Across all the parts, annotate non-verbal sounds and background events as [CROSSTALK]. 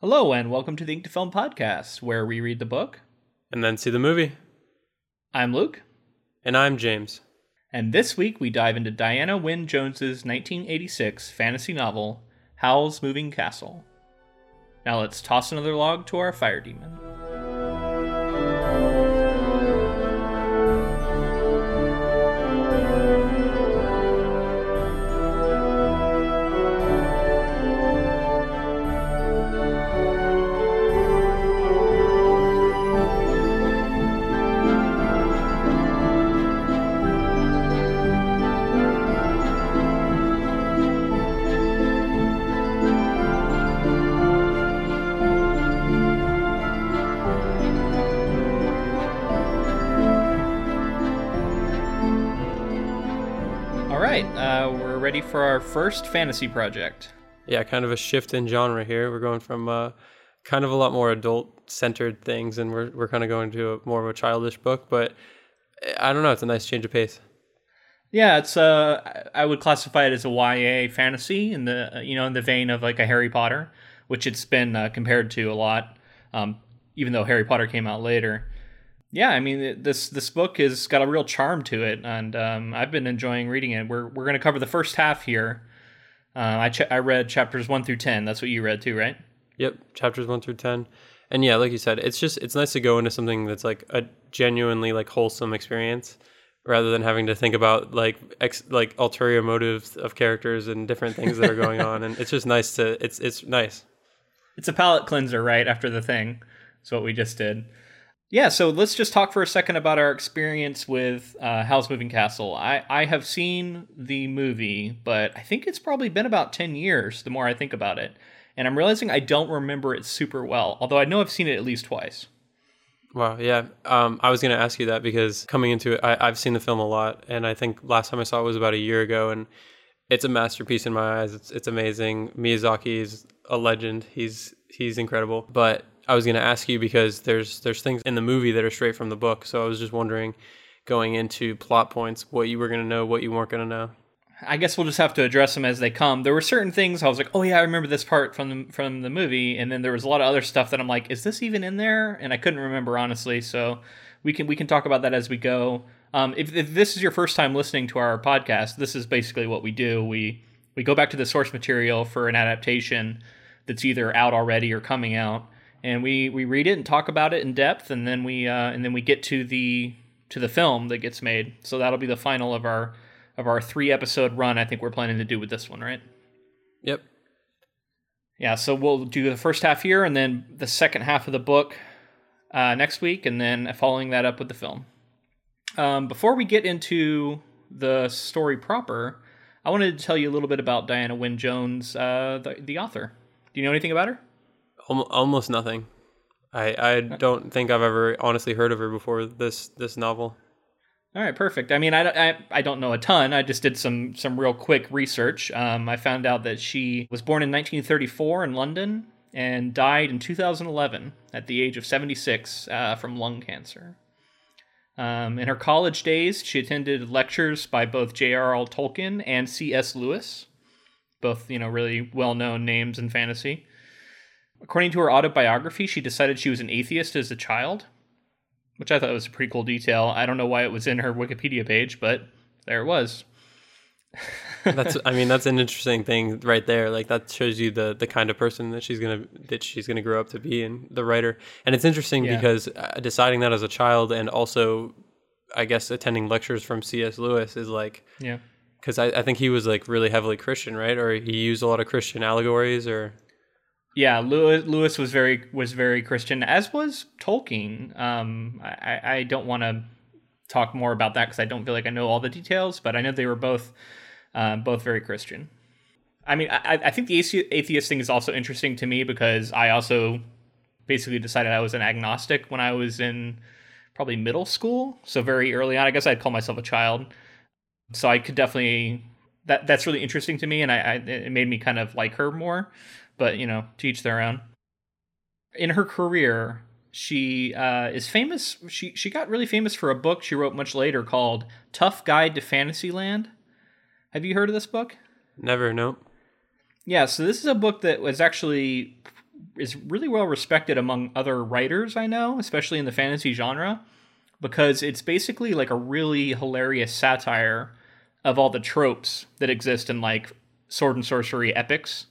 Hello, and welcome to the Ink to Film podcast, where we read the book. And then see the movie. I'm Luke, And I'm James. and this week we dive into Diana Wynne Jones's 1986 fantasy novel, Howl's Moving Castle. Now let's toss another log to our fire demon. Ready for our first fantasy project. Yeah, kind of a shift in genre here. We're going from uh, kind of a lot more adult centered things, and we're, we're kind of going to a, more of a childish book. But eh, I don't know. It's a nice change of pace. Yeah, it's uh, I would classify it as a YA fantasy in the uh, you know in the vein of like a Harry Potter, which it's been uh, compared to a lot, um, even though Harry Potter came out later. Yeah, I mean this this book has got a real charm to it, and um, I've been enjoying reading it. We're we're going to cover the first half here. Uh, I ch- I read chapters one through ten. That's what you read too, right? Yep, chapters one through ten, and yeah, like you said, it's just it's nice to go into something that's like a genuinely like wholesome experience, rather than having to think about like ex like ulterior motives of characters and different things that are going on. And it's just nice to it's it's nice. It's a palate cleanser, right after the thing. That's what we just did. Yeah, so let's just talk for a second about our experience with uh, Howl's Moving Castle. I, I have seen the movie, but I think it's probably been about 10 years the more I think about it. And I'm realizing I don't remember it super well, although I know I've seen it at least twice. Wow, yeah. Um, I was going to ask you that because coming into it, I, I've seen the film a lot, and I think last time I saw it was about a year ago, and it's a masterpiece in my eyes. It's it's amazing. Miyazaki is a legend. He's he's incredible. But I was going to ask you because there's there's things in the movie that are straight from the book, so I was just wondering, going into plot points, what you were going to know, what you weren't going to know. I guess we'll just have to address them as they come. There were certain things I was like, "Oh yeah, I remember this part from the from the movie," and then there was a lot of other stuff that I'm like, "Is this even in there?" And I couldn't remember honestly. So we can we can talk about that as we go. Um, if, if this is your first time listening to our podcast, this is basically what we do. We we go back to the source material for an adaptation that's either out already or coming out, and we we read it and talk about it in depth, and then we uh, and then we get to the to the film that gets made. So that'll be the final of our of our three episode run. I think we're planning to do with this one, right? Yep. Yeah. So we'll do the first half here, and then the second half of the book uh, next week, and then following that up with the film. Um, before we get into the story proper, I wanted to tell you a little bit about Diana Wynne Jones, uh, the, the author. Do you know anything about her? Almo- almost nothing. I I don't think I've ever honestly heard of her before this this novel. All right, perfect. I mean, I, I, I don't know a ton. I just did some some real quick research. Um, I found out that she was born in 1934 in London and died in 2011 at the age of 76 uh, from lung cancer. Um, in her college days, she attended lectures by both J.R.R. Tolkien and C.S. Lewis, both you know really well known names in fantasy. According to her autobiography, she decided she was an atheist as a child which I thought was a pretty cool detail. I don't know why it was in her Wikipedia page, but there it was. [LAUGHS] that's i mean that's an interesting thing right there like that shows you the the kind of person that she's gonna that she's gonna grow up to be and the writer and it's interesting Yeah. because uh, deciding that as a child and also i guess attending lectures from cs lewis is like Yeah. because I, I think he was like really heavily christian right or he used a lot of christian allegories or Yeah, Lewis, Lewis was very was very Christian, as was Tolkien. Um, I, I- don't want to talk more about that because I don't feel like I know all the details, but I know they were both uh, both very Christian. I mean, I, I think the atheist thing is also interesting to me because I also basically decided I was an agnostic when I was in probably middle school, so very early on. I guess I'd call myself a child, so I could definitely that that's really interesting to me, and I, I it made me kind of like her more. But you know, to each their own. In her career, she uh, is famous. She she got really famous for a book she wrote much later called "Tough Guide to Fantasyland." Have you heard of this book? never no Yeah, so this is a book that was actually is really well respected among other writers I know, especially in the fantasy genre, because it's basically like a really hilarious satire of all the tropes that exist in like sword and sorcery epics.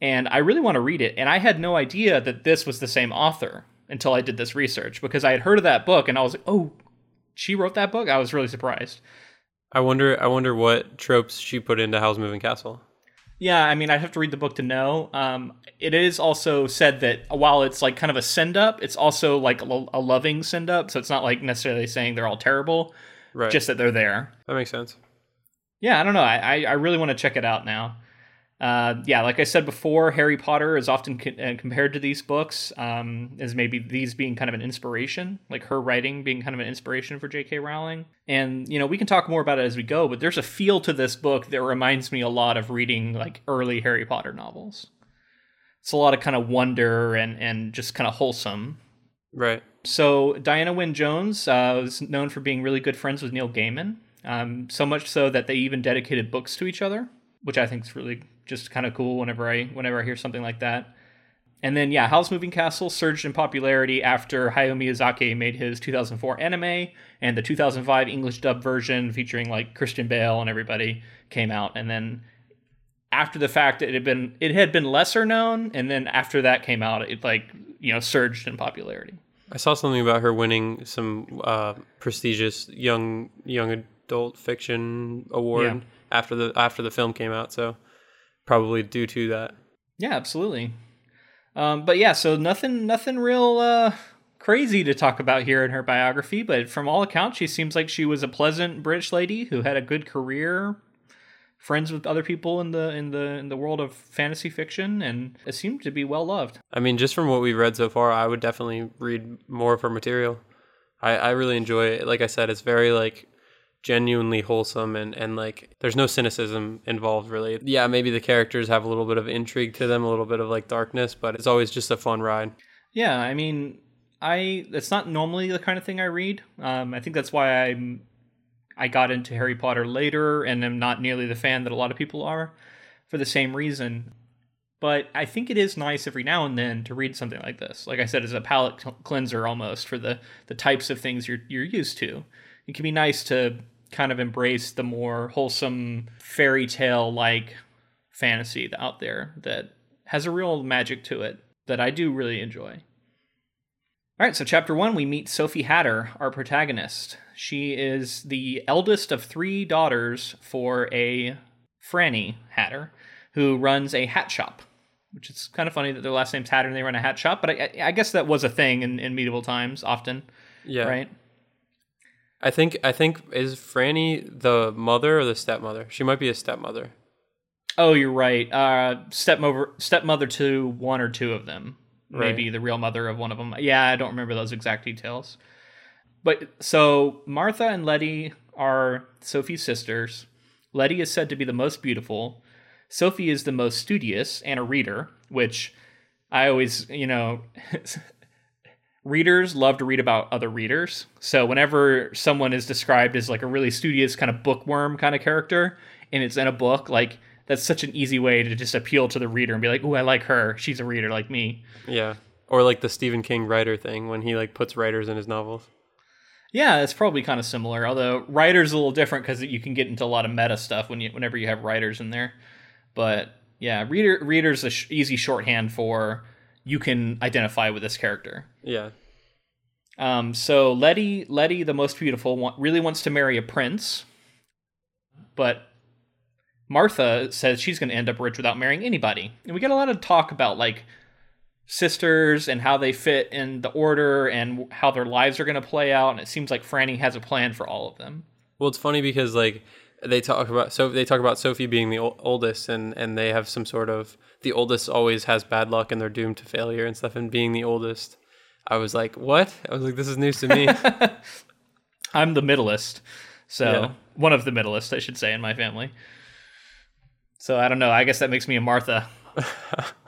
And I really want to read it. And I had no idea that this was the same author until I did this research because I had heard of that book and I was like, oh, she wrote that book? I was really surprised. I wonder I wonder what tropes she put into Howl's Moving Castle. Yeah, I mean, I'd have to read the book to know. Um, it is also said that while it's like kind of a send up, it's also like a, a loving send up. So it's not like necessarily saying they're all terrible, Right. just that they're there. that makes sense. Yeah, I don't know. I, I, I really want to check it out now. Uh, yeah, like I said before, Harry Potter is often co- uh, compared to these books um, as maybe these being kind of an inspiration, like her writing being kind of an inspiration for J.K. Rowling. And you know, we can talk more about it as we go. But there's a feel to this book that reminds me a lot of reading like early Harry Potter novels. It's a lot of kind of wonder and and just kind of wholesome. Right. So Diana Wynne Jones uh, was known for being really good friends with Neil Gaiman, um, so much so that they even dedicated books to each other, which I think is really just kind of cool. Whenever I whenever I hear something like that. And then yeah, Howl's Moving Castle surged in popularity after Hayao Miyazaki made his 2004 anime and the 2005 English dub version featuring like Christian Bale and everybody came out. And then after the fact, it had been it had been lesser known, and then after that came out, it like you know surged in popularity. I saw something about her winning some uh, prestigious young young adult fiction award Yeah. after the after the film came out. So probably due to that. Yeah, absolutely. Um, but yeah, so nothing, nothing real uh, crazy to talk about here in her biography. But from all accounts, she seems like she was a pleasant British lady who had a good career, friends with other people in the in the in the world of fantasy fiction, and it seemed to be well loved. I mean, just from what we've read so far, I would definitely read more of her material. I, I really enjoy it. Like I said, it's very like genuinely wholesome and, and like there's no cynicism involved really. Yeah, maybe the characters have a little bit of intrigue to them, a little bit of like darkness, but it's always just a fun ride. Yeah, I mean, I it's not normally the kind of thing I read. Um, I think that's why I'm I got into Harry Potter later, and am not nearly the fan that a lot of people are, for the same reason. But I think it is nice every now and then to read something like this. Like I said, as a palate cleanser almost for the the types of things you're you're used to. It can be nice to kind of embrace the more wholesome fairy tale like fantasy out there that has a real magic to it that I do really enjoy. All right, so chapter one, we meet Sophie Hatter, our protagonist. She is the eldest of three daughters for a Franny Hatter, who runs a hat shop. Which is kind of funny that their last name's Hatter and they run a hat shop, but I, I guess that was a thing in, in medieval times, often, Yeah. right? I think I think is Franny the mother or the stepmother? She might be a stepmother. Oh, you're right. Uh, stepmother, stepmother to one or two of them. Maybe the real mother of one of them. Yeah, I don't remember those exact details. But so Martha and Letty are Sophie's sisters. Letty is said to be the most beautiful. Sophie is the most studious and a reader, which I always, you know, [LAUGHS] readers love to read about other readers. So whenever someone is described as like a really studious kind of bookworm kind of character and it's in a book, like that's such an easy way to just appeal to the reader and be like, "Oh, I like her. She's a reader like me." Yeah. Or like the Stephen King writer thing when he like puts writers in his novels. Yeah, it's probably kind of similar. Although writers a little different because you can get into a lot of meta stuff when you whenever you have writers in there. But yeah, reader readers a sh- easy shorthand for you can identify with this character. Yeah. Um, so Letty, Letty, the most beautiful, really wants to marry a prince, but Martha says she's going to end up rich without marrying anybody. And we get a lot of talk about like sisters and how they fit in the order and how their lives are going to play out. And it seems like Franny has a plan for all of them. Well, it's funny because like they talk about so they talk about Sophie being the ol- oldest and and they have some sort of the oldest always has bad luck and they're doomed to failure and stuff and being the oldest. I was like, "What?" I was like, "This is news to me." [LAUGHS] I'm the middleist, so Yeah. one of the middleists, I should say, in my family. So I don't know. I guess that makes me a Martha. [LAUGHS]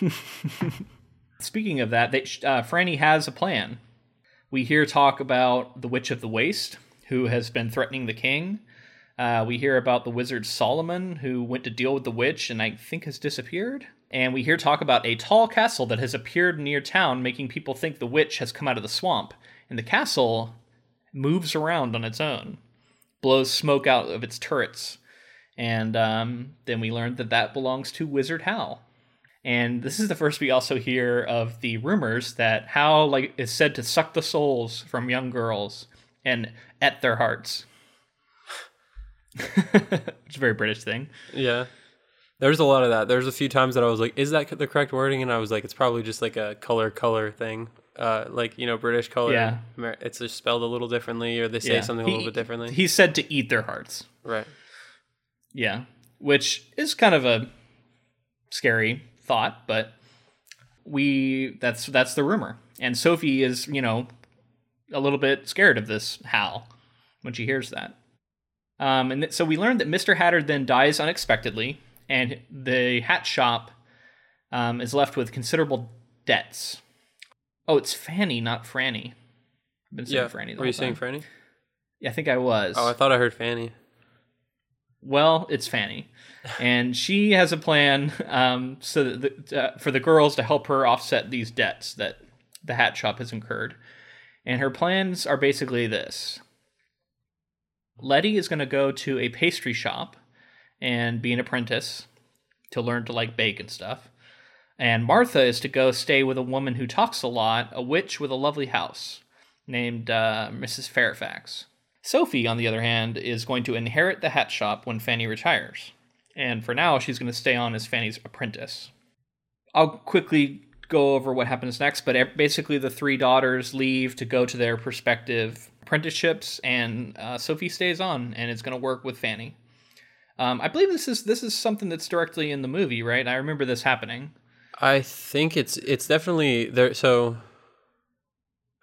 [LAUGHS] Speaking of that, they, uh, Franny has a plan. We hear talk about the Witch of the Waste, who has been threatening the king. Uh, we hear about the wizard Solomon, who went to deal with the witch and I think has disappeared. And we hear talk about a tall castle that has appeared near town, making people think the witch has come out of the swamp. And the castle moves around on its own, blows smoke out of its turrets. And um, then we learned that that belongs to Wizard Howl. And this is the first we also hear of the rumors that Howl like is said to suck the souls from young girls and at their hearts. [LAUGHS] it's a very British thing. Yeah. There's a lot of that. There's a few times that I was like, is that the correct wording? And I was like, it's probably just like a color color thing. Uh, like, you know, British color. Yeah. It's just spelled a little differently or they say Yeah. something a He- little bit differently. He's said to eat their hearts. right. Yeah, which is kind of a scary thought, but we that's that's the rumor. And Sophie is, you know, a little bit scared of this Howl when she hears that. Um, and th- so we learned that Mr. Hatter then dies unexpectedly, and the hat shop um, is left with considerable debts. Oh, it's Fanny, not Franny. I've been saying Yeah. Franny. Were you saying. Franny? Yeah, I think I was. Oh, I thought I heard Fanny. Well, it's Fanny, and she has a plan um, so the, uh, for the girls to help her offset these debts that the hat shop has incurred. And her plans are basically this: Letty is going to go to a pastry shop and be an apprentice to learn to like bake and stuff. And Martha is to go stay with a woman who talks a lot, a witch with a lovely house named uh, Mrs. Fairfax. Sophie, on the other hand, is going to inherit the hat shop when Fanny retires. And for now, she's going to stay on as Fanny's apprentice. I'll quickly go over what happens next, but basically, the three daughters leave to go to their prospective apprenticeships, and uh, Sophie stays on and is going to work with Fanny. Um, I believe this is this is something that's directly in the movie, right? I remember this happening. I think it's it's definitely there. So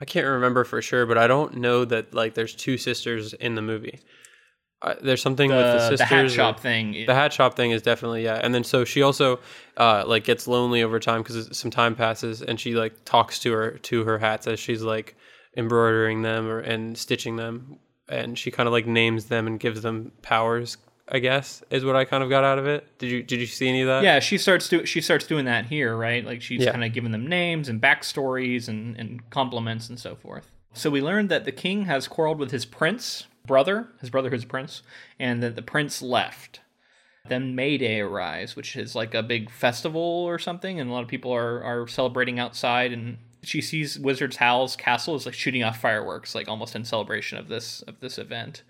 I can't remember for sure, but I don't know that like there's two sisters in the movie. Uh, there's something with the The, sisters. the hat shop thing. The hat shop thing is definitely yeah, and then so she also uh, like gets lonely over time because some time passes, and she like talks to her to her hats as she's like embroidering them or and stitching them, and she kind of like names them and gives them powers. I guess is what I kind of got out of it. Did you did you see any of that? yeah, she starts do she starts doing that here, right? Like she's Yeah. kind of giving them names and backstories and, and compliments and so forth. So we learned that the king has quarreled with his prince brother, his brother who's a prince, and that the prince left. Then May Day arrives, which is like a big festival or something, and a lot of people are are celebrating outside. And she sees Wizard's Howl's castle is like shooting off fireworks, like almost in celebration of this of this event.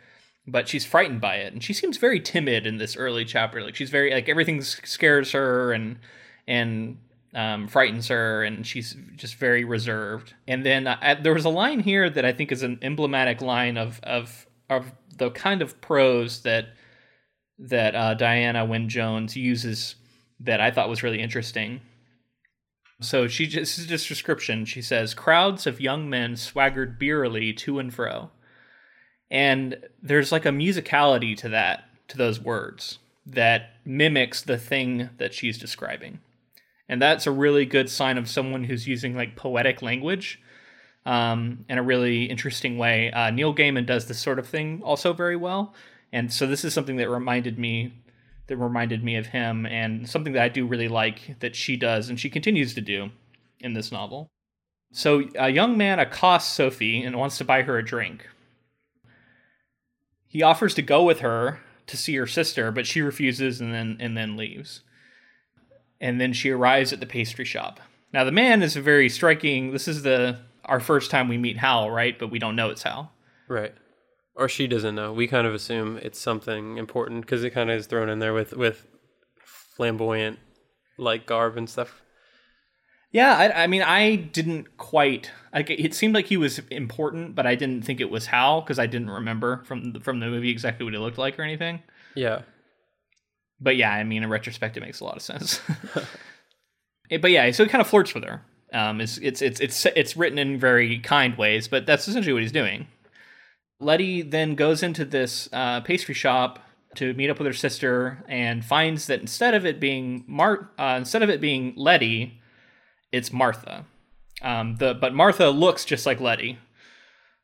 But she's frightened by it, and she seems very timid in this early chapter. Like she's very like everything scares her, and and um, frightens her, and she's just very reserved. And then uh, there was a line here that I think is an emblematic line of of of the kind of prose that that uh, Diana Wynne Jones uses that I thought was really interesting. So she just this is just description. She says, "Crowds of young men swaggered beerily to and fro," and there's like a musicality to that to those words that mimics the thing that she's describing, and that's a really good sign of someone who's using like poetic language um, in a really interesting way. Uh, Neil Gaiman does this sort of thing also very well, and so this is something that reminded me that reminded me of him, and something that I do really like that she does, and she continues to do in this novel. So a young man accosts Sophie and wants to buy her a drink. He offers to go with her to see her sister, but she refuses and then and then leaves. And then she arrives at the pastry shop. Now the man is a very striking. This is the our first time we meet Howl, right? But we don't know it's Howl. Right. Or she doesn't know. We kind of assume it's something important because it kind of is thrown in there with with flamboyant like garb and stuff. Yeah, I, I mean, I didn't quite like. It seemed like he was important, but I didn't think it was Howl because I didn't remember from the, from the movie exactly what he looked like or anything. Yeah. But yeah, I mean, in retrospect, it makes a lot of sense. Eh, [LAUGHS] but yeah, so he kind of flirts with her. Um, it's it's it's it's it's written in very kind ways, but that's essentially what he's doing. Letty then goes into this uh, pastry shop to meet up with her sister and finds that instead of it being Mar- uh, instead of it being Letty, it's Martha. Um, the but Martha looks just like Letty.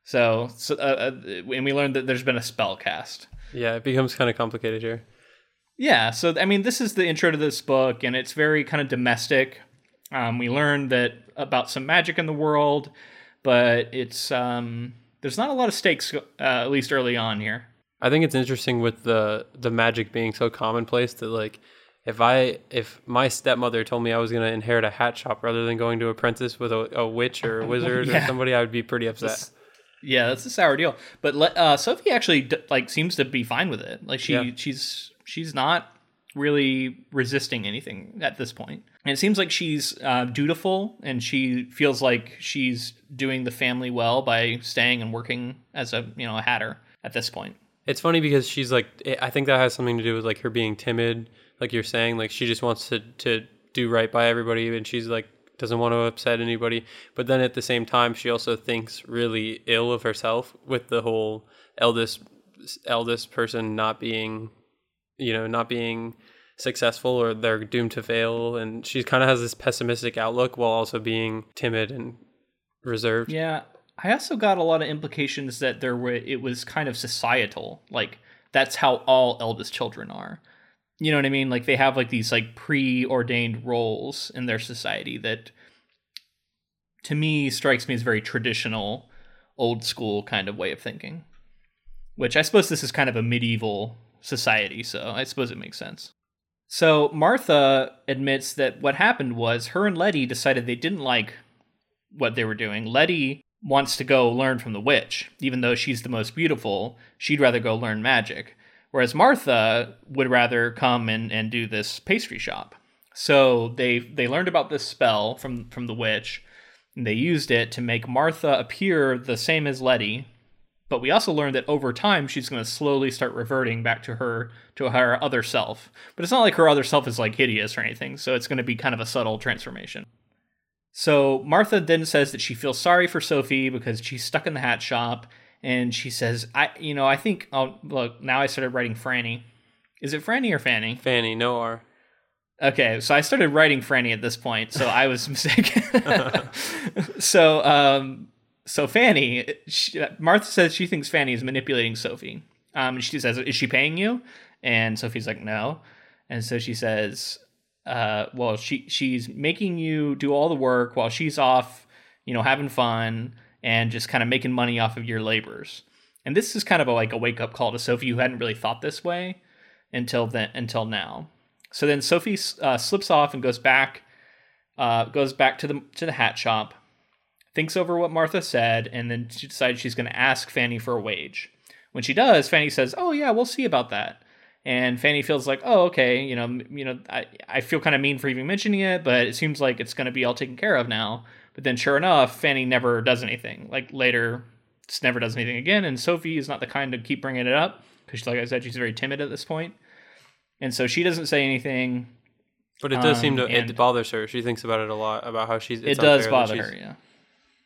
So, so uh, uh, and we learned that there's been a spell cast. Yeah, it becomes kind of complicated here. Yeah, so I mean, this is the intro to this book, and it's very kind of domestic. Um, we learn that about some magic in the world, but it's um, there's not a lot of stakes, uh, at least early on here. I think it's interesting with the the magic being so commonplace that like if I if my stepmother told me I was going to inherit a hat shop rather than going to apprentice with a, a witch or a wizard [LAUGHS] Yeah. or somebody, I would be pretty upset. This- yeah, that's a sour deal. But uh, Sophie actually d- like seems to be fine with it. Like she Yeah. she's she's not really resisting anything at this point. And it seems like she's uh, dutiful and she feels like she's doing the family well by staying and working as a you know a hatter at this point. It's funny because she's like, I think that has something to do with like her being timid, like you're saying, like she just wants to to do right by everybody, and she's like doesn't want to upset anybody. But then at the same time, she also thinks really ill of herself with the whole eldest eldest person not being, you know, not being successful or they're doomed to fail, and she kind of has this pessimistic outlook while also being timid and reserved. Yeah, I also got a lot of implications that there were it was kind of societal, like that's how all eldest children are. You know what I mean? Like they have like these like preordained roles in their society that to me strikes me as very traditional, old school kind of way of thinking. Which I suppose this is kind of a medieval society, so I suppose it makes sense. So Martha admits that what happened was her and Letty decided they didn't like what they were doing. Letty wants to go learn from the witch, even though she's the most beautiful. She'd rather go learn magic. Whereas Martha would rather come and, and do this pastry shop. So they they learned about this spell from from the witch, and they used it to make Martha appear the same as Letty. But we also learned that over time she's going to slowly start reverting back to her to her other self. But it's not like her other self is like hideous or anything. So it's going to be kind of a subtle transformation. So Martha then says that she feels sorry for Sophie because she's stuck in the hat shop, and she says, "I, you know, I think, oh, look, now I started writing Franny. Is it Franny or Fanny? Fanny, no R. Okay, so I started writing Franny at this point, so I was [LAUGHS] mistaken. [LAUGHS] so, um, so Fanny, she, Martha says she thinks Fanny is manipulating Sophie. Um, and she says, "Is she paying you?" And Sophie's like, "No." And so she says, uh, "Well, she she's making you do all the work while she's off, you know, having fun and just kind of making money off of your labors." And this is kind of a, like a wake up call to Sophie, who hadn't really thought this way until then, until now. So then Sophie uh, slips off and goes back, uh, goes back to the to the hat shop, thinks over what Martha said, and then she decides she's going to ask Fanny for a wage. When she does, Fanny says, "Oh yeah, we'll see about that." And Fanny feels like, "Oh okay, you know, you know, I, I feel kind of mean for even mentioning it, but it seems like it's going to be all taken care of now." But then, sure enough, Fanny never does anything. Like later, just never does anything again. And Sophie is not the kind to keep bringing it up because, like I said, she's very timid at this point. And so she doesn't say anything. But it does seem Um, to it bothers her. She thinks about it a lot about how she's. it does bother her, yeah.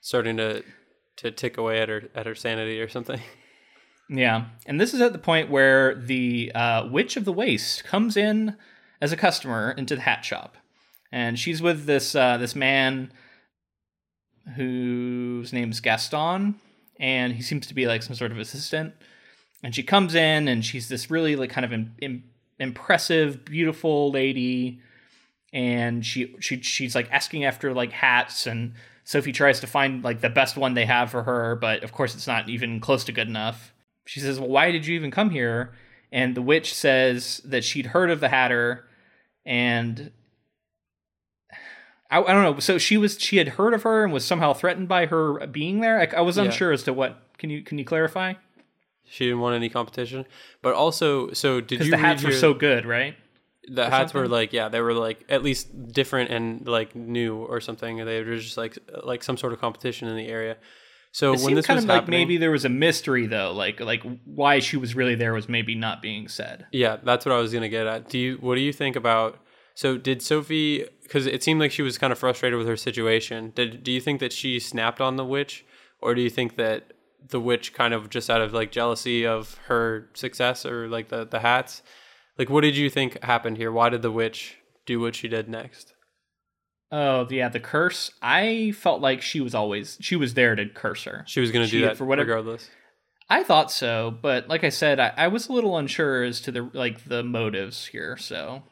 Starting to to tick away at her at her sanity or something. [LAUGHS] Yeah, and this is at the point where the uh, Witch of the Waste comes in as a customer into the hat shop, and she's with this uh, this man whose name's Gaston, and he seems to be like some sort of assistant. And she comes in, and she's this really like kind of im- im- impressive, beautiful lady, and she she she's like asking after like hats and. Sophie tries to find like the best one they have for her, but of course it's not even close to good enough. She says, Well, why did you even come here? And the witch says that she'd heard of the Hatter and I, I don't know. So she was she had heard of her and was somehow threatened by her being there. I, I was Yeah. unsure as to what. Can you can you clarify? She didn't want any competition, but also, so did Because you the read hats were here- so good, right? the hats were like yeah they were like at least different and like new or something. They were just like like some sort of competition in the area. So It when this kind was of like maybe there was a mystery though, like like why she was really there was maybe not being said. Yeah, that's what I was gonna get at. Do you what do you think about? So did Sophie? Because it seemed like she was kind of frustrated with her situation. Did do you think that she snapped on the witch, or do you think that the witch kind of just out of like jealousy of her success or like the the hats? Like, what did you think happened here? Why did the witch do what she did next? Oh yeah, the curse. I felt like she was always she was there to curse her. She was gonna do that for whatever- regardless. I thought so, but like I said, I, I was a little unsure as to the like the motives here. So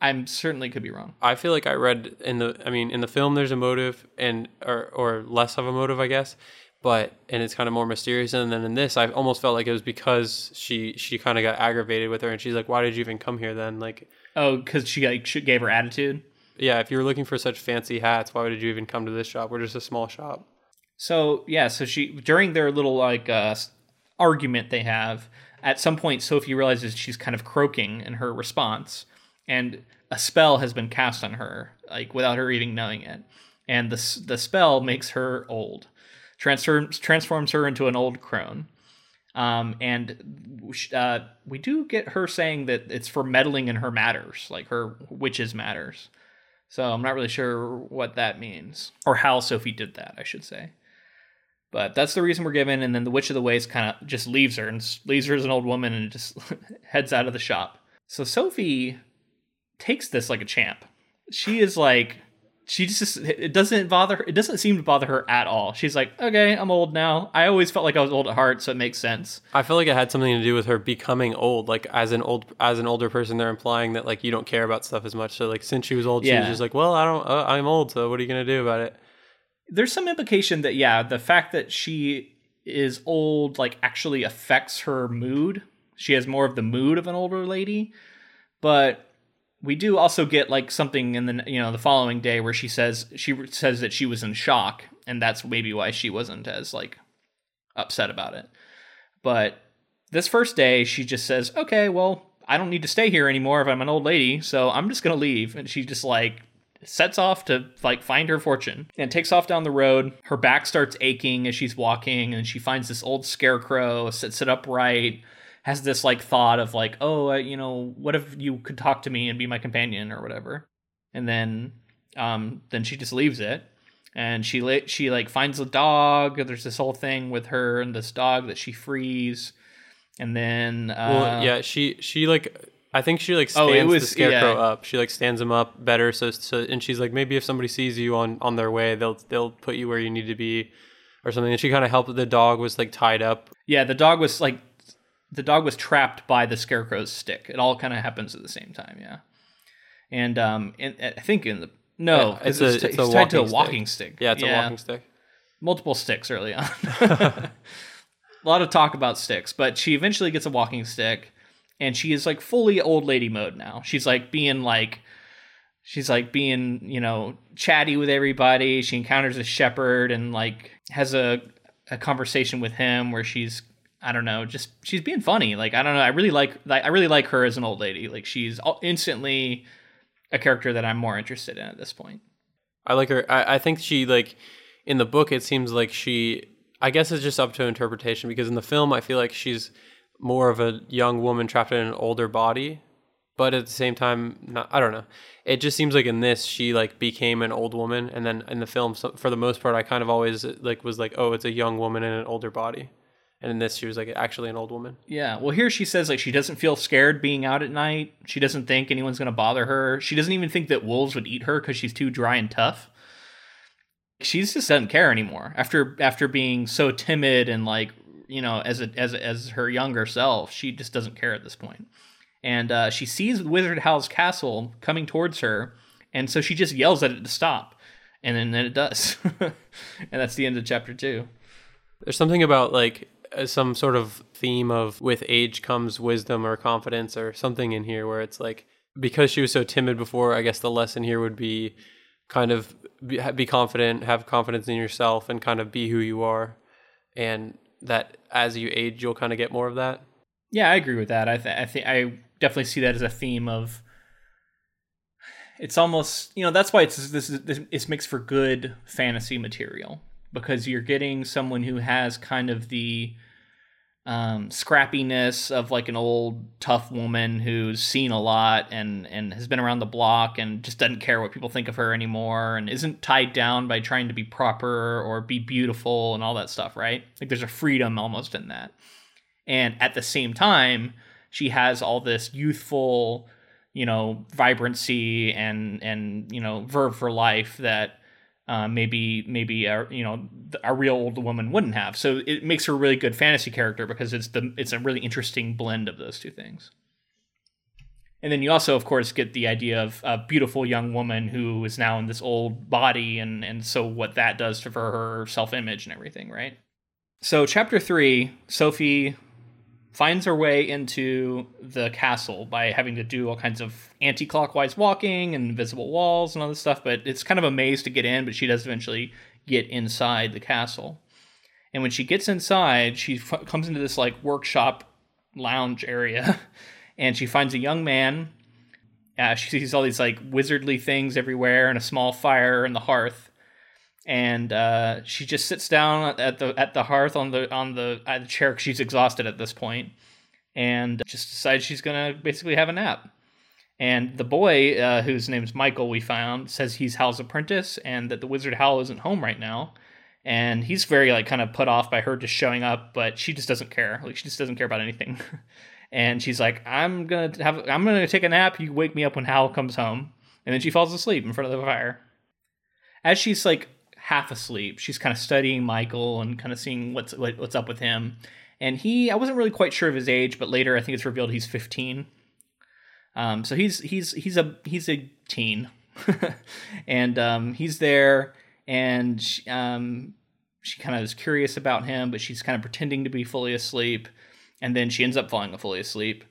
I'm certainly could be wrong. I feel like I read in the I mean in the film there's a motive and or or less of a motive I guess but and it's kind of more mysterious. And then in this I almost felt like it was because she she kind of got aggravated with her and she's like why did you even come here then? Like Oh, because she like she gave her attitude. yeah if you were looking for such fancy hats why did you even come to this shop? We're just a small shop. So yeah, so she during their little like uh, argument they have at some point, Sophie realizes she's kind of croaking in her response, and a spell has been cast on her, like without her even knowing it, and the the spell makes her old, transforms transforms her into an old crone. Um, and uh, we do get her saying that it's for meddling in her matters, like her witches' matters. So I'm not really sure what that means, or how Sophie did that, I should say. But that's the reason we're given, and then the Witch of the Waste kind of just leaves her and leaves her as an old woman and just [LAUGHS] heads out of the shop. So Sophie takes this like a champ. She is like, she just it doesn't bother her. It doesn't seem to bother her at all. She's like, okay, I'm old now. I always felt like I was old at heart, so it makes sense. I feel like it had something to do with her becoming old like as an old as an older person they're implying that like you don't care about stuff as much so like since she was old she was just like well I don't uh, I'm old so what are you gonna do about it there's some implication that yeah the fact that she is old like actually affects her mood she has more of the mood of an older lady but we do also get like something in the you know the following day where she says she says that she was in shock and that's maybe why she wasn't as like upset about it. But this first day she just says okay well i don't need to stay here anymore if i'm an old lady so i'm just gonna leave. And she just like sets off to like find her fortune and takes off down the road. Her back starts aching as she's walking and she finds this old scarecrow sits it upright has this like thought of like oh uh, you know what if you could talk to me and be my companion or whatever? And then um then she just leaves it. And she la- she like finds a dog. There's this whole thing with her and this dog that she frees. And then uh, well yeah she she like I think she like Oh, stands the scarecrow yeah. up. She like stands him up better so, so and she's like maybe if somebody sees you on on their way they'll they'll put you where you need to be or something. And she kind of helped the dog was like tied up. Yeah, the dog was like the dog was trapped by the scarecrow's stick. It all kind of happens at the same time, yeah. And um, in, I think in the no, Yeah, it's it was a- t- it's a it's tied to a walking walking stick. yeah it's a walking stick multiple sticks early on. a [LAUGHS] [LAUGHS] lot of talk about sticks, but she eventually gets a walking stick, and she is like fully old lady mode now. She's like being like, she's like being you know chatty with everybody. She encounters a shepherd and like has a a conversation with him where she's I don't know, just she's being funny. Like I don't know, I really like like I really like her as an old lady. Like she's instantly a character that I'm more interested in at this point. I like her. I, I think she like in the book. It seems like she. I guess it's just up to interpretation because in the film, I feel like she's more of a young woman trapped in an older body, but at the same time, not. I don't know. It just seems like in this, she like became an old woman, and then in the film, so, for the most part, I kind of always like was like, oh, it's a young woman in an older body, and in this, she was like actually an old woman. Yeah, well, here she says like she doesn't feel scared being out at night. She doesn't think anyone's gonna bother her. She doesn't even think that wolves would eat her because she's too dry and tough. She just doesn't care anymore after after being so timid and like you know as a, as as her younger self. She just doesn't care at this point. and uh, she sees Wizard Howl's castle coming towards her, and so she just yells at it to stop, and then, then it does, [LAUGHS] and that's the end of chapter two. There's something about like Uh, some sort of theme of with age comes wisdom or confidence or something in here where it's like because she was so timid before, I guess the lesson here would be kind of be, confident, have confidence in yourself, and kind of be who you are, and that as you age, you'll kind of get more of that. Yeah, I agree with that. I th- I think I definitely see that as a theme of. It's almost you know that's why it's this is this it makes for good fantasy material because you're getting someone who has kind of the um, scrappiness of like an old tough woman who's seen a lot and and has been around the block and just doesn't care what people think of her anymore and isn't tied down by trying to be proper or be beautiful and all that stuff right? Like there's a freedom almost in that. And at the same time she has all this youthful you know vibrancy and and you know verve for life that uh, maybe maybe a, you know a real old woman wouldn't have. So it makes her a really good fantasy character because it's the it's a really interesting blend of those two things. And then you also, of course, get the idea of a beautiful young woman who is now in this old body, and and so what that does for her self image and everything, right? So chapter three, Sophie finds her way into the castle by having to do all kinds of anti-clockwise walking and invisible walls and all this stuff but it's kind of a maze to get in but she does eventually get inside the castle. And when she gets inside she f- comes into this like workshop lounge area [LAUGHS] and she finds a young man uh, she sees all these like wizardly things everywhere and a small fire in the hearth and uh, she just sits down at the at the hearth on the on the, the chair she's exhausted at this point, and just decides she's gonna basically have a nap. And the boy, uh, whose name's Michael, we found says he's Howl's apprentice, and that the wizard Howl isn't home right now. And he's very like kind of put off by her just showing up, but she just doesn't care. Like she just doesn't care about anything. [LAUGHS] and she's like, "I'm gonna have, I'm gonna take a nap. You wake me up when Howl comes home." And then she falls asleep in front of the fire. As she's like half asleep. She's kind of studying Michael and kind of seeing what's what's up with him. And he, I wasn't really quite sure of his age, but later I think it's revealed he's 15. Um, so he's he's he's a he's a teen, [LAUGHS] and um, he's there, and she, um, she kind of is curious about him, but she's kind of pretending to be fully asleep, and then she ends up falling fully asleep.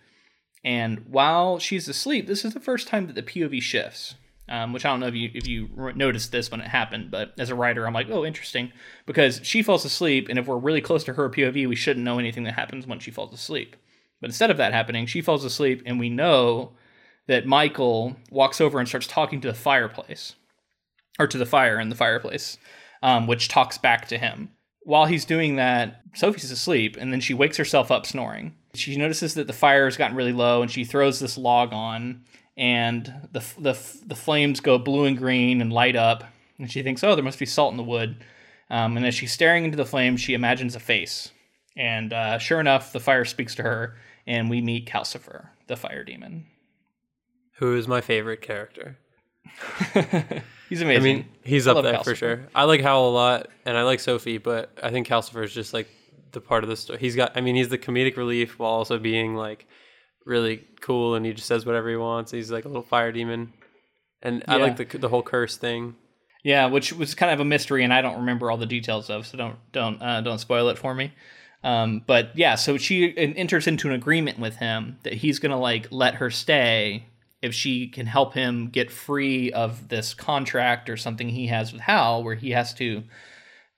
And while she's asleep, this is the first time that the POV shifts um, which I don't know if you if you noticed this when it happened, but as a writer, I'm like, oh, interesting, because she falls asleep, and if we're really close to her POV, we shouldn't know anything that happens when she falls asleep. But instead of that happening, she falls asleep, and we know that Michael walks over and starts talking to the fireplace, or to the fire in the fireplace, um, which talks back to him. While he's doing that, Sophie's asleep, and then she wakes herself up snoring. She notices that the fire has gotten really low, and she throws this log on and the, the, the flames go blue and green and light up. And she thinks, oh, there must be salt in the wood. Um, and as she's staring into the flames, she imagines a face. And uh, sure enough, the fire speaks to her, and we meet Calcifer, the fire demon. Who is my favorite character? [LAUGHS] he's amazing. I mean, he's up there Calcifer. for sure. I like Howl a lot, and I like Sophie, but I think Calcifer is just like the part of the story. He's got, I mean, he's the comedic relief while also being like really cool and he just says whatever he wants. He's like a little fire demon. And yeah. I like the the whole curse thing. Yeah, which was kind of a mystery and I don't remember all the details of, so don't don't uh, don't spoil it for me. Um, but yeah, so she enters into an agreement with him that he's going to like let her stay if she can help him get free of this contract or something he has with Howl where he has to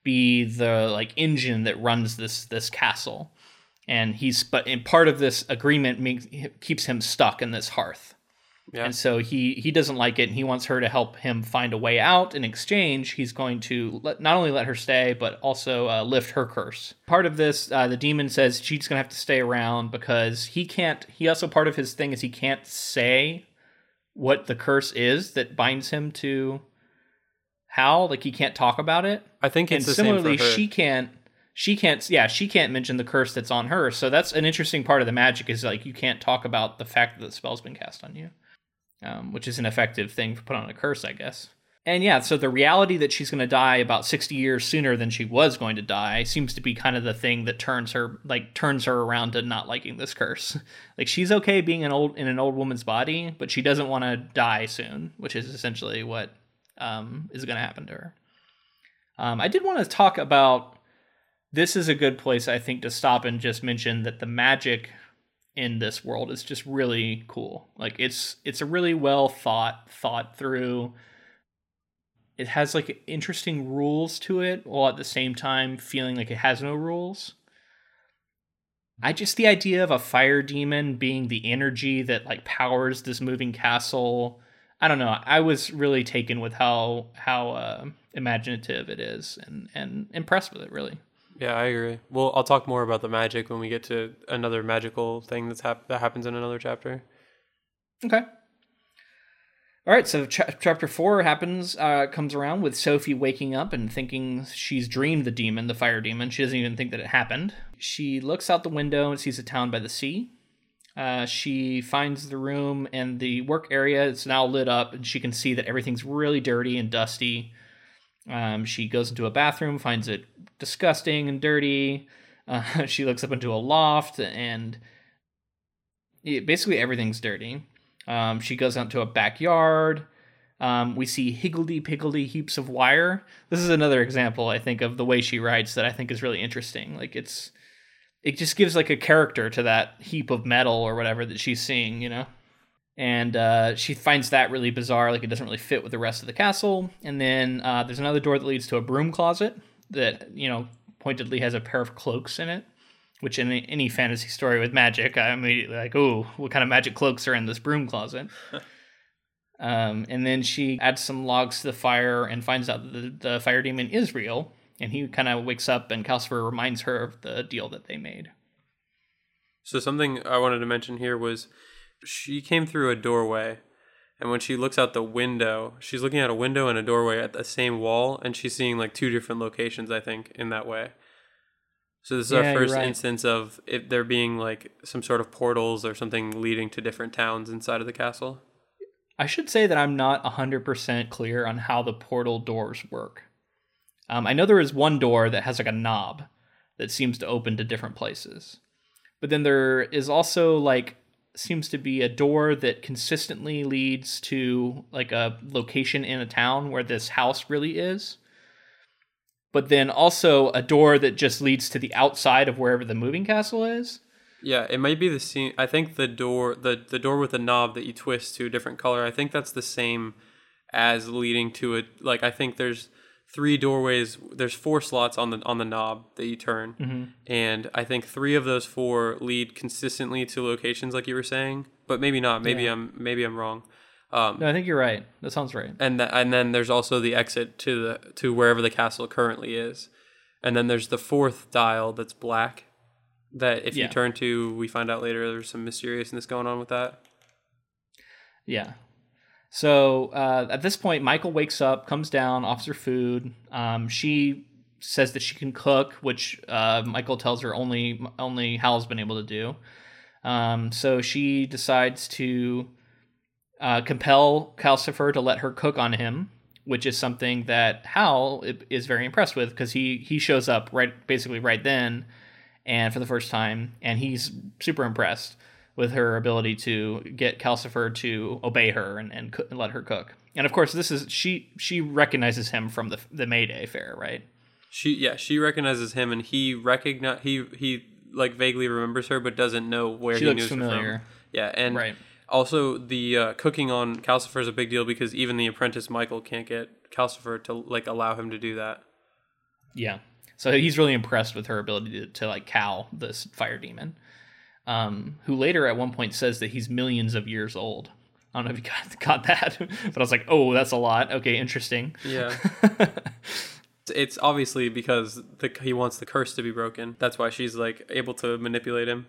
be the like engine that runs this this castle and he's but in part of this agreement makes, keeps him stuck in this hearth. Yeah. and so he he doesn't like it and he wants her to help him find a way out in exchange. He's going to let, not only let her stay but also uh, lift her curse. Part of this uh, the demon says she's going to have to stay around because he can't he also part of his thing is he can't say what the curse is that binds him to Howl. Like he can't talk about it. I think and similarly she can't she can't yeah she can't mention the curse that's on her. So that's an interesting part of the magic is like you can't talk about the fact that the spell's been cast on you um, which is an effective thing to put on a curse i guess. And yeah so the reality that she's going to die about 60 years sooner than she was going to die seems to be kind of the thing that turns her like turns her around to not liking this curse. [LAUGHS] Like she's okay being an old in an old woman's body but she doesn't want to die soon which is essentially what um, is going to happen to her. Um, i did want to talk about this is a good place I think to stop and just mention that the magic in this world is just really cool. Like it's it's a really well thought thought through. It has like interesting rules to it while at the same time feeling like it has no rules. I just the idea of a fire demon being the energy that like powers this moving castle. I don't know. I was really taken with how how uh, imaginative it is and and impressed with it really. Yeah, I agree. Well, I'll talk more about the magic when we get to another magical thing that's hap- that happens in another chapter. Okay. All right, so ch- chapter four happens, uh, comes around with Sophie waking up and thinking she's dreamed the demon, the fire demon. She doesn't even think that it happened. She looks out the window and sees a town by the sea. Uh, she finds the room and the work area It's now lit up, and she can see that everything's really dirty and dusty. Um, she goes into a bathroom, finds it disgusting and dirty. Uh, [LAUGHS] she looks up into a loft, and it, basically everything's dirty. Um, she goes out to a backyard. Um, we see higgledy piggledy heaps of wire. This is another example, I think, of the way she writes that I think is really interesting. Like it's, it just gives like a character to that heap of metal or whatever that she's seeing, you know. And uh, she finds that really bizarre, like it doesn't really fit with the rest of the castle. And then uh, there's another door that leads to a broom closet that you know pointedly has a pair of cloaks in it. Which in any fantasy story with magic, I'm immediately like, "Oh, what kind of magic cloaks are in this broom closet?" [LAUGHS] Um, and then she adds some logs to the fire and finds out that the, the fire demon is real. And he kind of wakes up, and Calcifer reminds her of the deal that they made. So something I wanted to mention here was she came through a doorway, and when she looks out the window, she's looking at a window and a doorway at the same wall, and she's seeing like two different locations. I think in that way. So this is Yeah, our first right. instance of it there being like some sort of portals or something leading to different towns inside of the castle. I should say that I'm not 100% clear on how the portal doors work. Um, I know there is one door that has like a knob that seems to open to different places. But then there is also like seems to be a door that consistently leads to like a location in a town where this house really is. But then also a door that just leads to the outside of wherever the moving castle is. Yeah, it might be the same. I think the door, the the door with the knob that you twist to a different color. I think that's the same as leading to it. Like I think there's three doorways. There's four slots on the on the knob that you turn, and I think three of those four lead consistently to locations, like you were saying. But maybe not. Maybe Yeah. I'm maybe I'm wrong. Um, No, I think you're right. That sounds right. and th- and then there's also the exit to the to wherever the castle currently is, and then there's the fourth dial that's black. That if Yeah. you turn to, we find out later there's some mysteriousness going on with that. Yeah. So uh, at this point, Michael wakes up, comes down, offers her food. Um, she says that she can cook, which uh, Michael tells her only only Howl's been able to do. Um, so she decides to uh, compel Calcifer to let her cook on him, which is something that Howl is very impressed with because he he shows up right basically right then, and for the first time, and he's super impressed with her ability to get Calcifer to obey her and, and, coo- and let her cook. And of course, this is she she recognizes him from the the Mayday fair, right? She yeah she recognizes him and he recognize he he like vaguely remembers her but doesn't know where She he looks familiar. from. Yeah, and Right. also the uh, cooking on Calcifer is a big deal because even the apprentice Michael can't get Calcifer to like allow him to do that. Yeah. So he's really impressed with her ability to, to like cow this fire demon, um, who later at one point says that he's millions of years old. I don't know if you got, [LAUGHS] got that, but I was like, oh, that's a lot. Okay, interesting. Yeah. [LAUGHS] it's obviously because the, he wants the curse to be broken. That's why she's like able to manipulate him.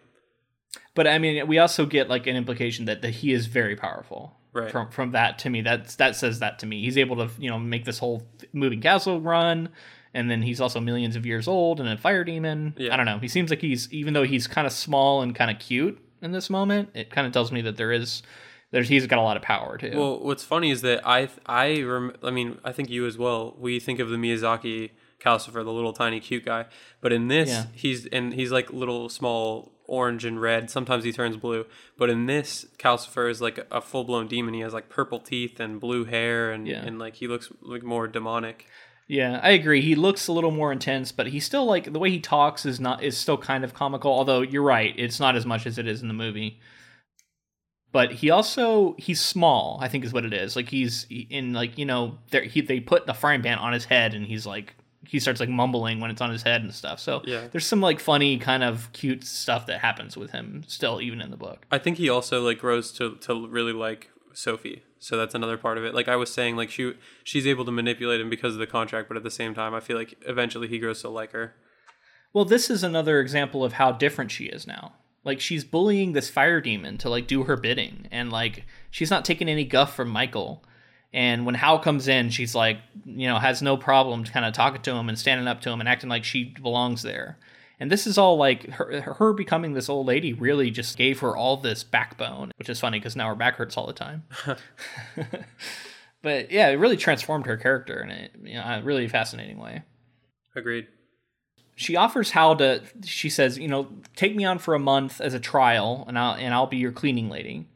But I mean, we also get like an implication that, that he is very powerful. Right. From from that to me, that's that says that to me. He's able to you know make this whole moving castle run, and then he's also millions of years old and a fire demon. Yeah. I don't know. He seems like he's even though he's kind of small and kind of cute in this moment, it kind of tells me that there is there's he's got a lot of power too. Well, what's funny is that I I rem- I mean I think you as well. We think of the Miyazaki Calcifer, the little tiny cute guy, but in this Yeah. he's and he's like little small orange and red. Sometimes he turns blue, but in this Calcifer is like a full blown demon. He has like purple teeth and blue hair, and Yeah. and like he looks like more demonic. Yeah, I agree. He looks a little more intense, but he's still like the way he talks is not is still kind of comical. Although you're right, it's not as much as it is in the movie. But he also he's small. I think is what it is. Like he's in like you know there he they put the frying pan on his head and he's like he starts like mumbling when it's on his head and stuff. So Yeah. there's some like funny kind of cute stuff that happens with him still even in the book. I think he also like grows to to really like Sophie. So that's another part of it. Like I was saying, like she she's able to manipulate him because of the contract, but at the same time, I feel like eventually he grows to like her. Well, this is another example of how different she is now. Like she's bullying this fire demon to like do her bidding, and like she's not taking any guff from Michael. And when Howl comes in, she's like, you know, has no problem kind of talking to him and standing up to him and acting like she belongs there. And this is all like her, her becoming this old lady really just gave her all this backbone, which is funny because now her back hurts all the time. [LAUGHS] But yeah, it really transformed her character in a you know, a really fascinating way. Agreed. She offers Howl to. She says, you know, take me on for a month as a trial, and I'll and I'll be your cleaning lady.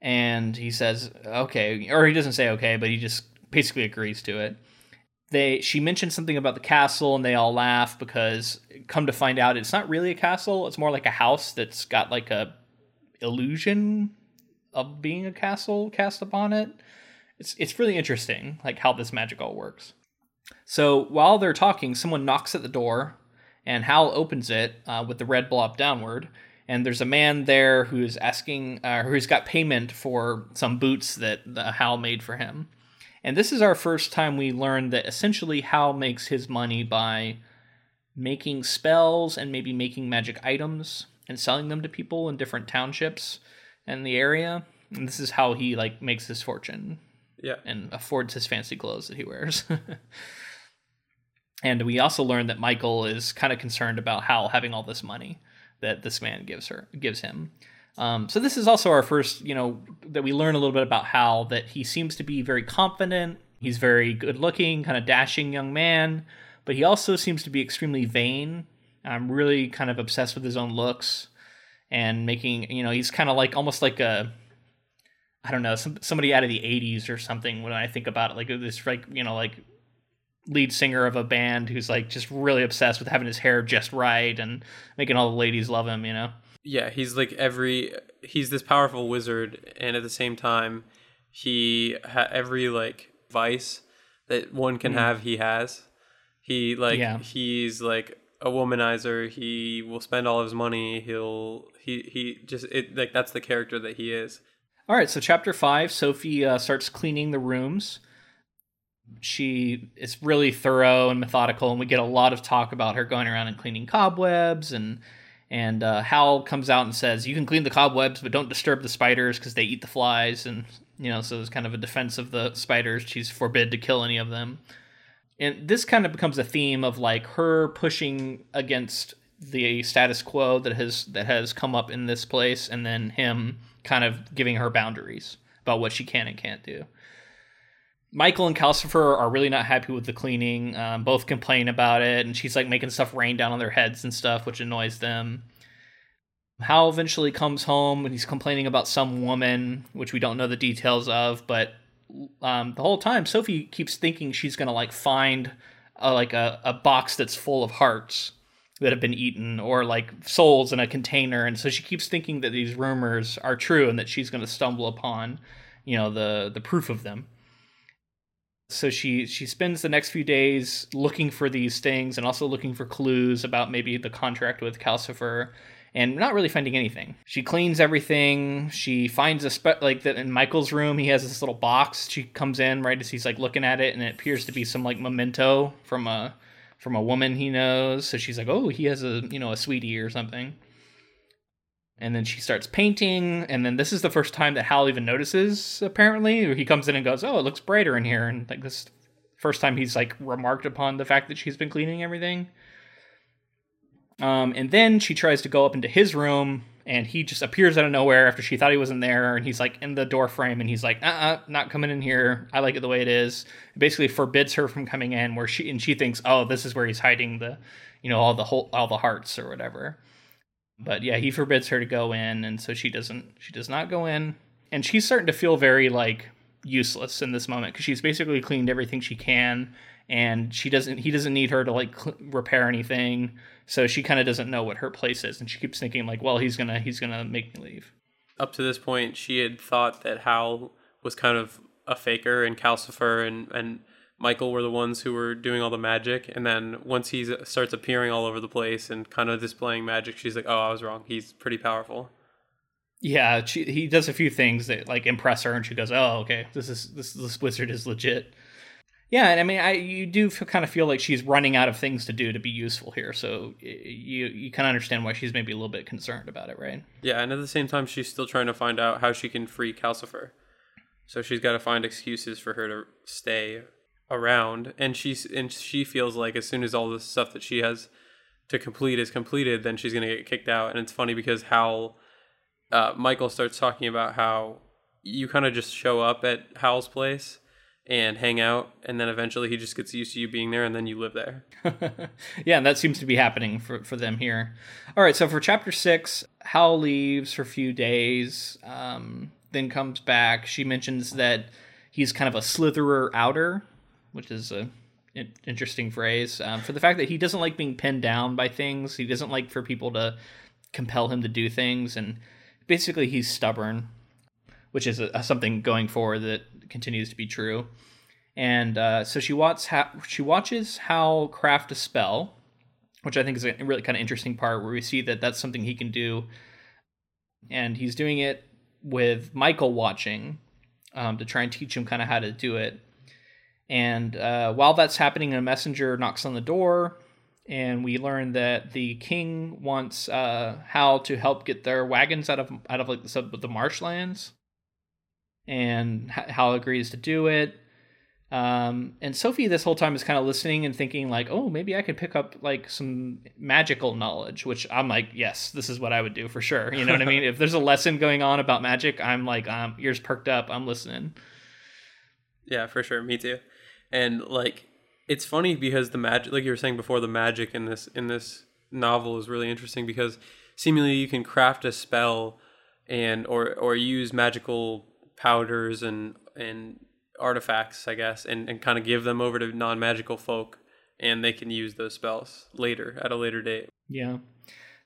And he says, okay, or he doesn't say okay, but he just basically agrees to it. They she mentions something about the castle, and they all laugh because come to find out, it's not really a castle. It's more like a house that's got like a illusion of being a castle cast upon it. It's it's really interesting, like how this magic all works. So while they're talking, someone knocks at the door, and Howl opens it uh, with the red blob downward. And there's a man there who's asking, uh, who's got payment for some boots that uh, Howl made for him. And this is our first time we learn that essentially Howl makes his money by making spells and maybe making magic items and selling them to people in different townships in the area. And this is how he like makes his fortune. Yeah. And affords his fancy clothes that he wears. [LAUGHS] and we also learn that Michael is kind of concerned about Howl having all this money that this man gives her gives him. Um, so this is also our first, you know, that we learn a little bit about Howl that he seems to be very confident. He's very good looking, kind of dashing young man, but he also seems to be extremely vain. I'm really kind of obsessed with his own looks and making, you know, he's kind of like almost like a I don't know, some, somebody out of the 80s or something when I think about it like this like, you know, like lead singer of a band who's like just really obsessed with having his hair just right and making all the ladies love him, you know. Yeah, he's like every he's this powerful wizard and at the same time he ha- every like vice that one can mm. have he has. He like yeah. he's like a womanizer. He will spend all of his money. He'll he he just it like that's the character that he is. All right, so chapter 5, Sophie uh, starts cleaning the rooms she is really thorough and methodical, and we get a lot of talk about her going around and cleaning cobwebs and and uh, Howl comes out and says, "You can clean the cobwebs, but don't disturb the spiders because they eat the flies." And you know, so it's kind of a defense of the spiders. She's forbid to kill any of them. And this kind of becomes a theme of like her pushing against the status quo that has that has come up in this place, and then him kind of giving her boundaries about what she can and can't do. Michael and Calcifer are really not happy with the cleaning. Um, both complain about it, and she's like making stuff rain down on their heads and stuff, which annoys them. Howl eventually comes home and he's complaining about some woman, which we don't know the details of, but um, the whole time Sophie keeps thinking she's gonna like find a, like a, a box that's full of hearts that have been eaten or like souls in a container, and so she keeps thinking that these rumors are true and that she's gonna stumble upon, you know, the the proof of them so she she spends the next few days looking for these things and also looking for clues about maybe the contract with Calcifer and not really finding anything. She cleans everything. She finds a spe- like that in Michael's room. He has this little box. She comes in right as he's like looking at it, and it appears to be some like memento from a from a woman he knows. So she's like, "Oh, he has a you know a sweetie or something." And then she starts painting and then this is the first time that howl even notices apparently. He comes in and goes oh it looks brighter in here. And like this first time he's like remarked upon the fact that she's been cleaning everything. Um, and then she tries to go up into his room and he just appears out of nowhere after she thought he wasn't there and he's like in the door frame and he's like uh-uh not coming in here. I like it the way it is. It basically forbids her from coming in where she and she thinks oh this is where he's hiding the you know all the whole all the hearts or whatever but yeah, he forbids her to go in, and so she doesn't. She does not go in, and she's starting to feel very like useless in this moment because she's basically cleaned everything she can, and she doesn't. He doesn't need her to like cl- repair anything, so she kind of doesn't know what her place is, and she keeps thinking like, well, he's gonna he's gonna make me leave. Up to this point, she had thought that Howl was kind of a faker and Calcifer and and Michael were the ones who were doing all the magic, and then once he starts appearing all over the place and kind of displaying magic, she's like, "Oh, I was wrong. He's pretty powerful." Yeah, she, he does a few things that like impress her, and she goes, "Oh, okay, this is this this wizard is legit." Yeah, and I mean, I you do feel, kind of feel like she's running out of things to do to be useful here, so you you kind of understand why she's maybe a little bit concerned about it, right? Yeah, and at the same time, she's still trying to find out how she can free Calcifer, so she's got to find excuses for her to stay around and she's and she feels like as soon as all the stuff that she has to complete is completed then she's going to get kicked out and it's funny because Howl uh, Michael starts talking about how you kind of just show up at Howl's place and hang out, and then eventually he just gets used to you being there, and then you live there. [LAUGHS] yeah, and that seems to be happening for, for them here. All right, so for chapter six, Howl leaves for a few days, um, then comes back. She mentions that he's kind of a slitherer outer, which is a interesting phrase um, for the fact that he doesn't like being pinned down by things. He doesn't like for people to compel him to do things, and basically he's stubborn, which is a, something going forward that continues to be true. And uh, so she watches how she watches Howl craft a spell, which I think is a really kind of interesting part where we see that that's something he can do, and he's doing it with Michael watching um, to try and teach him kind of how to do it. And uh, while that's happening, a messenger knocks on the door, and we learn that the king wants uh, Howl to help get their wagons out of out of like the, the marshlands and Howl agrees to do it. Um, and Sophie this whole time is kind of listening and thinking like, oh, maybe I could pick up like some magical knowledge, which I'm like, yes, this is what I would do for sure. You know what I mean? [LAUGHS] If there's a lesson going on about magic, I'm like, um, ears perked up, I'm listening. Yeah, for sure. Me too. And like, it's funny because the magic, like you were saying before, the magic in this in this novel is really interesting because seemingly you can craft a spell and or or use magical powders and and artifacts, I guess, and, and kind of give them over to non magical folk and they can use those spells later at a later date. Yeah.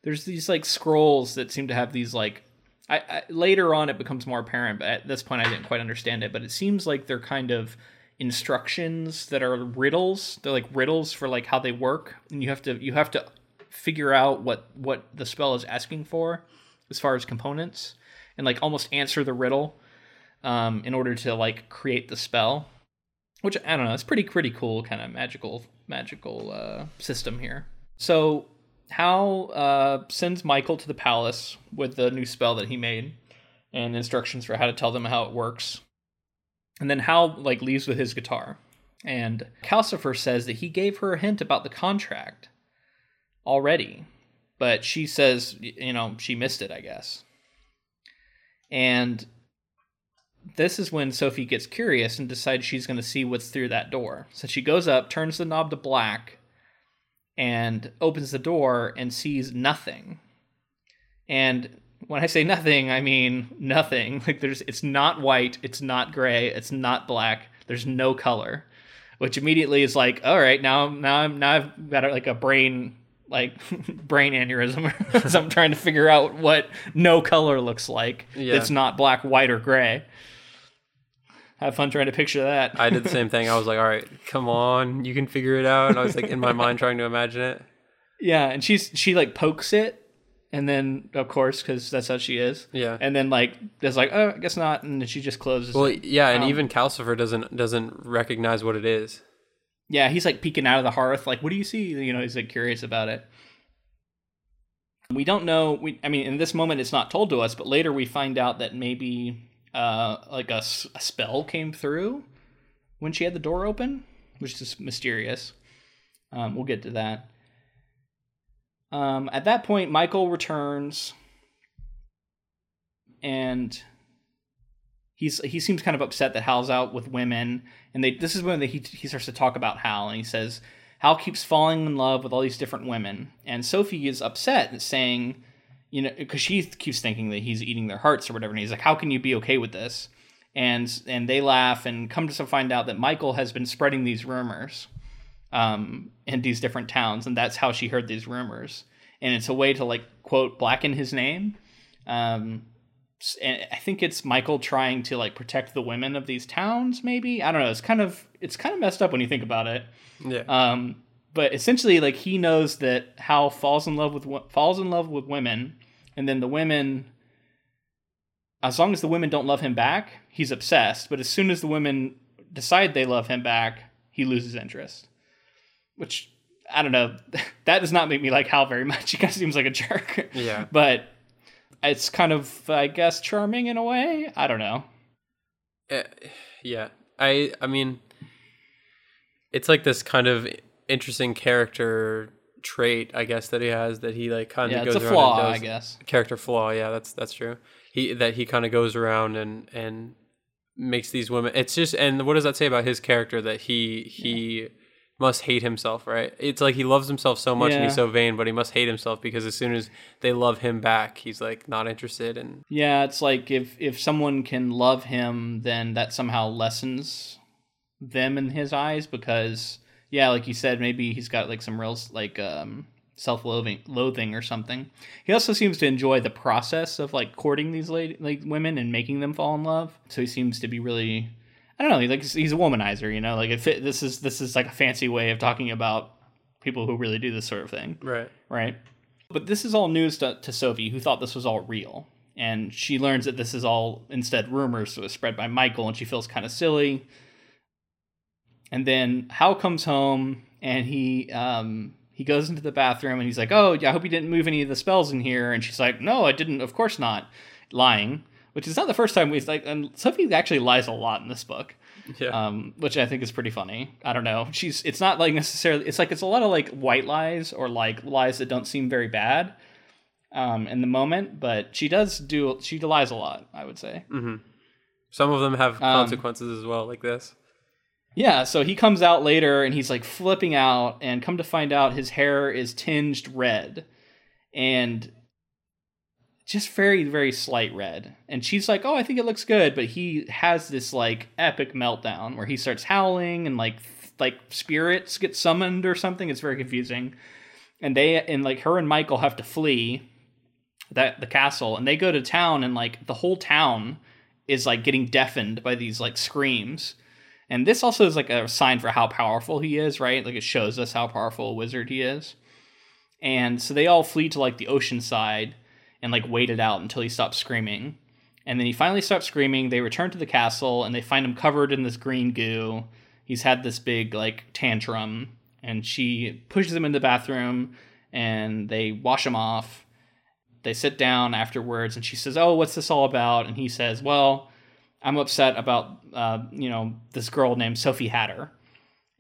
There's these like scrolls that seem to have these like I, I, later on it becomes more apparent, but at this point I didn't quite understand it, but it seems like they're kind of instructions that are riddles. They're like riddles for like how they work and you have to you have to figure out what what the spell is asking for as far as components and like almost answer the riddle um, in order to like create the spell. Which I don't know, it's pretty pretty cool kind of magical magical uh, system here. So Howl uh, sends Michael to the palace with the new spell that he made and instructions for how to tell them how it works. And then Howl like leaves with his guitar. And Calcifer says that he gave her a hint about the contract already, but she says, you know, she missed it, I guess. And this is when Sophie gets curious and decides she's going to see what's through that door. So she goes up, turns the knob to black, and opens the door and sees nothing. And when I say nothing, I mean nothing. [LAUGHS] Like there's it's not white, it's not gray, it's not black. There's no color, which immediately is like, all right, now now I'm now I've got like a brain like [LAUGHS] brain aneurysm [LAUGHS] so I'm trying to figure out what no color looks like. Yeah. It's not black, white, or gray have fun trying to picture that. I did the same thing. I was like, all right, come on, you can figure it out. And I was like in my mind trying to imagine it. Yeah, and she's she like pokes it, and then of course because that's how she is. Yeah, and then like there's like oh I guess not, and then she just closes. Well, it. yeah, and um, even Calcifer doesn't doesn't recognize what it is. Yeah, he's like peeking out of the hearth, like, "What do you see?" You know, he's like curious about it. We don't know. We, I mean, in this moment, it's not told to us, but later we find out that maybe uh, like a, a spell came through when she had the door open, which is mysterious. Um, we'll get to that. Um, at that point, Michael returns, and he's he seems kind of upset that Howl's out with women, and they this is when he he starts to talk about Howl, and he says Howl keeps falling in love with all these different women, and Sophie is upset, saying you know, because she keeps thinking that he's eating their hearts or whatever. And he's like, "How can you be okay with this?" And and they laugh and come to find out that Michael has been spreading these rumors um, in these different towns, and that's how she heard these rumors. And it's a way to like quote blacken his name. Um, and I think it's Michael trying to like protect the women of these towns. Maybe I don't know. It's kind of it's kind of messed up when you think about it. Yeah. Um, but essentially, like he knows that Howl falls in love with falls in love with women, and then the women as long as the women don't love him back he's obsessed but as soon as the women decide they love him back he loses interest which i don't know [LAUGHS] that does not make me like howl very much he kind of seems like a jerk yeah [LAUGHS] but it's kind of i guess charming in a way i don't know uh, yeah i i mean it's like this kind of interesting character trait, I guess, that he has that he like kind of yeah, goes it's a flaw, around I guess. Character flaw, yeah, that's that's true. He that he kind of goes around and and makes these women. It's just and what does that say about his character that he he. Must hate himself, right? It's like he loves himself so much and he's so vain, but he must hate himself because as soon as they love him back, he's like not interested and Yeah, it's like if if someone can love him, then that somehow lessens them in his eyes because yeah, like you said, maybe he's got like some real like um self-loathing loathing or something. He also seems to enjoy the process of like courting these lady, like women and making them fall in love. So he seems to be really I don't know, like he's a womanizer, you know? Like it fit, this is this is like a fancy way of talking about people who really do this sort of thing right. right? But this is all news to, to Sophie, who thought this was all real. And she learns that this is all instead rumors that was spread by Michael, and she feels kind of silly. And then Howl comes home, and he um, he goes into the bathroom, and he's like, "Oh, yeah, I hope you didn't move any of the spells in here." And she's like, "No, I didn't. Of course not." Lying, which is not the first time we've like. And Sophie actually lies a lot in this book Yeah. um, which I think is pretty funny. I don't know. She's it's not like necessarily. It's like it's a lot of like white lies or like lies that don't seem very bad um, in the moment, but she does do she lies a lot. I would say. Some of them have Um, consequences as well, like this. Yeah. So he comes out later and he's like flipping out, and come to find out his hair is tinged red, and just very very slight red. And she's like oh i think it looks good. But he has this like epic meltdown where he starts howling and like th- like spirits get summoned or something. It's very confusing. And they and like her and michael have to flee that the castle. And they go to town and like the whole town is like getting deafened by these like screams. And this also is like a sign for how powerful he is right? Like it shows us how powerful a wizard he is. And so they all flee to like the ocean side and like waited out until he stopped screaming. And then he finally stops screaming. They return to the castle and they find him covered in this green goo. He's had this big like tantrum and she pushes him in the bathroom and they wash him off. They sit down afterwards and she says, "Oh, what's this all about?" And he says, "Well, I'm upset about uh, you know, this girl named Sophie Hatter."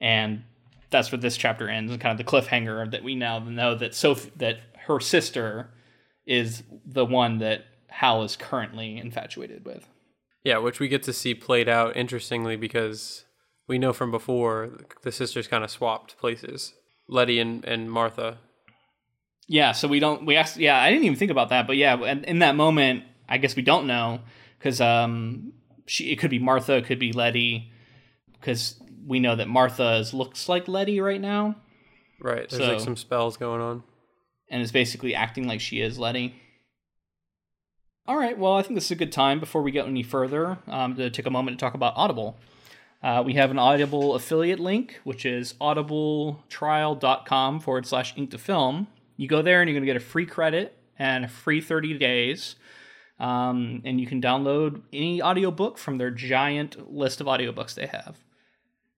And that's where this chapter ends, and kind of the cliffhanger that we now know that Sophie that her sister is the one that Howl is currently infatuated with. Yeah, which we get to see played out interestingly because we know from before the sisters kind of swapped places. Letty and, and Martha. Yeah, so we don't we asked yeah, I didn't even think about that, but yeah, and in that moment, I guess we don't know cuz um she it could be Martha, it could be Letty cuz we know that Martha is, looks like Letty right now Right. There's So- like some spells going on. And is basically acting like she is Letty. All right, well, I think this is a good time before we get any further um, to take a moment to talk about Audible. Uh, we have an Audible affiliate link, which is audibletrial.com forward slash ink to film. You go there and you're going to get a free credit and a free 30 days. Um, and you can download any audiobook from their giant list of audiobooks they have.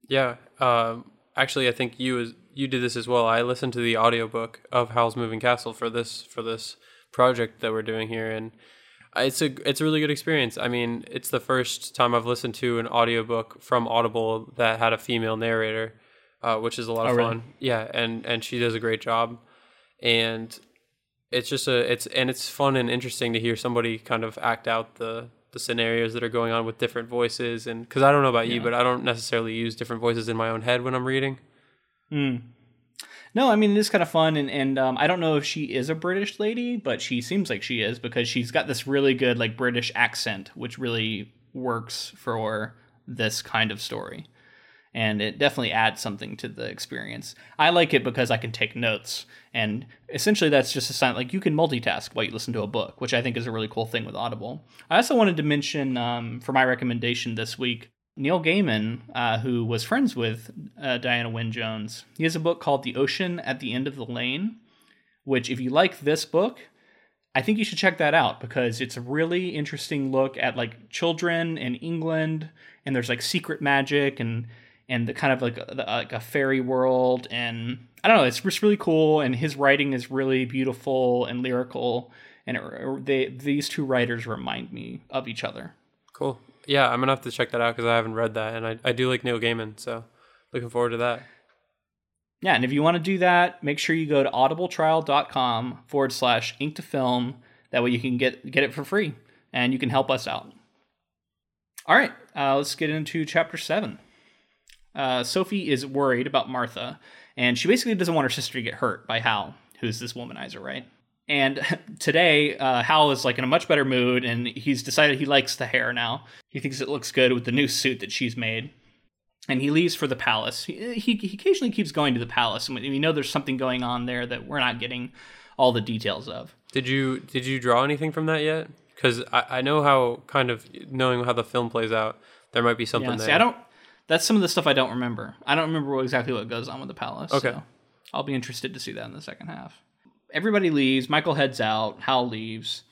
Yeah. Um, actually, I think you as you did this as well. I listened to the audiobook of Howl's Moving Castle for this for this project that we're doing here, and it's a it's a really good experience. I mean, it's the first time I've listened to an audiobook from Audible that had a female narrator, uh, which is a lot of Oh, really? fun. Yeah, and and she does a great job, and it's just a it's and it's fun and interesting to hear somebody kind of act out the the scenarios that are going on with different voices and because I don't know about you, but I don't necessarily use different voices in my own head when I'm reading. No, I mean it is kind of fun, and and um, I don't know if she is a British lady, but she seems like she is because she's got this really good like British accent, which really works for this kind of story, and it definitely adds something to the experience. I like it because I can take notes, and essentially that's just a sign like you can multitask while you listen to a book, which I think is a really cool thing with Audible. I also wanted to mention um, for my recommendation this week. Neil Gaiman, uh, who was friends with uh, Diana Wynne Jones, he has a book called The Ocean at the End of the Lane, which, if you like this book, I think you should check that out because it's a really interesting look at like children in England, and there's like secret magic and and the kind of like a, like a fairy world, and I don't know, it's just really cool, and his writing is really beautiful and lyrical, and it, they these two writers remind me of each other. Cool. Yeah, I'm gonna have to check that out because I haven't read that, and I, I do like Neil Gaiman, so looking forward to that. Yeah, and if you want to do that, make sure you go to audibletrial.com forward slash ink to film. That way you can get get it for free and you can help us out. All right, uh, let's get into chapter seven. Uh, Sophie is worried about Martha, and she basically doesn't want her sister to get hurt by Howl, who's this womanizer, right? And [LAUGHS] today, uh, Howl is like in a much better mood, and he's decided he likes the hair now. He thinks it looks good with the new suit that she's made. And he leaves for the palace. He, he, he occasionally keeps going to the palace, and we know there's something going on there that we're not getting all the details of. Did you did you draw anything from that yet? Because I, I know how kind of knowing how the film plays out, there might be something Yeah, there. see, I don't. That's some of the stuff I don't remember. I don't remember exactly what goes on with the palace. Okay. so I'll be interested to see that in the second half. Everybody leaves. Michael heads out. Howl leaves,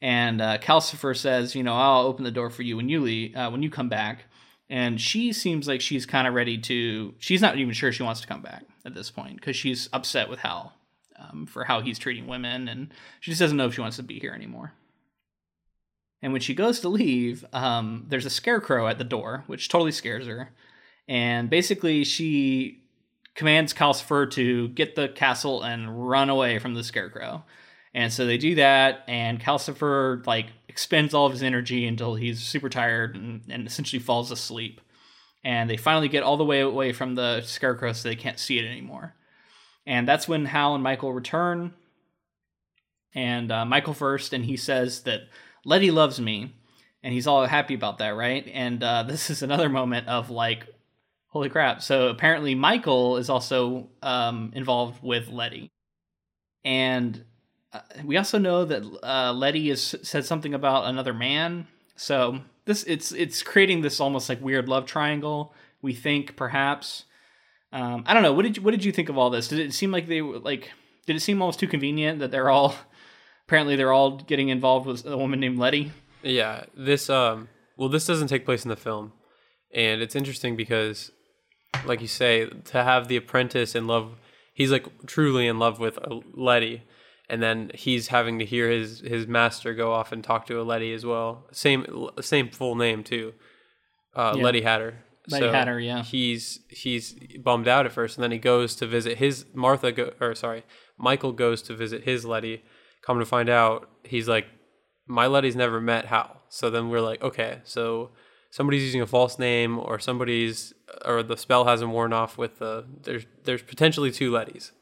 and uh, Calcifer says, "You know, I'll open the door for you when you leave, uh, when you come back." And she seems like she's kind of ready to. She's not even sure she wants to come back at this point because she's upset with Howl um, for how he's treating women, and she just doesn't know if she wants to be here anymore. And when she goes to leave, um, there's a scarecrow at the door, which totally scares her. And basically, she commands Calcifer to get the castle and run away from the scarecrow. And so they do that, and Calcifer like expends all of his energy until he's super tired and, and essentially falls asleep. And they finally get all the way away from the scarecrow so they can't see it anymore. And that's when Howl and Michael return. And uh, Michael first, and he says that Letty loves me, and he's all happy about that, right? And uh, [LAUGHS] this is another moment of like, holy crap! So apparently Michael is also um, involved with Letty, and uh, we also know that uh, Letty has said something about another man. So this it's it's creating this almost like weird love triangle. We think perhaps. Um, I don't know. What did you, what did you think of all this? Did it seem like they like? Did it seem almost too convenient that they're all apparently they're all getting involved with a woman named Letty? Yeah, this um well this doesn't take place in the film. And it's interesting because like you say to have the apprentice in love he's like truly in love with a Letty and then he's having to hear his his master go off and talk to a Letty as well. Same same full name too. Uh Yeah. Letty Hatter. Letty Hatter, yeah. He's he's bummed out at first and then he goes to visit his Martha go, or sorry, Michael goes to visit his Letty. Come to find out, he's like my Letty's never met Howl. So then we're like, okay, so somebody's using a false name or somebody's or the spell hasn't worn off with the there's there's potentially two Lettys.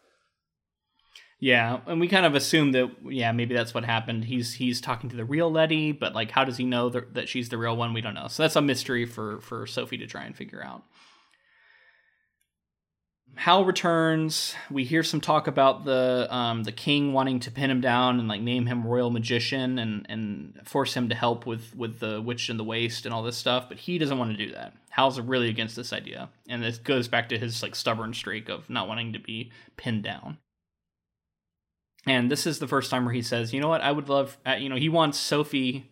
Yeah, and we kind of assume that yeah maybe that's what happened. He's he's talking to the real Letty, but like how does he know that, that she's the real one? We don't know. So that's a mystery for for Sophie to try and figure out. Howl returns. We hear some talk about the um, the king wanting to pin him down and like name him royal magician and and force him to help with with the witch in the waste and all this stuff. But he doesn't want to do that. Howl's really against this idea, and this goes back to his like stubborn streak of not wanting to be pinned down. And this is the first time where he says, "You know what? I would love, uh, you know, he wants Sophie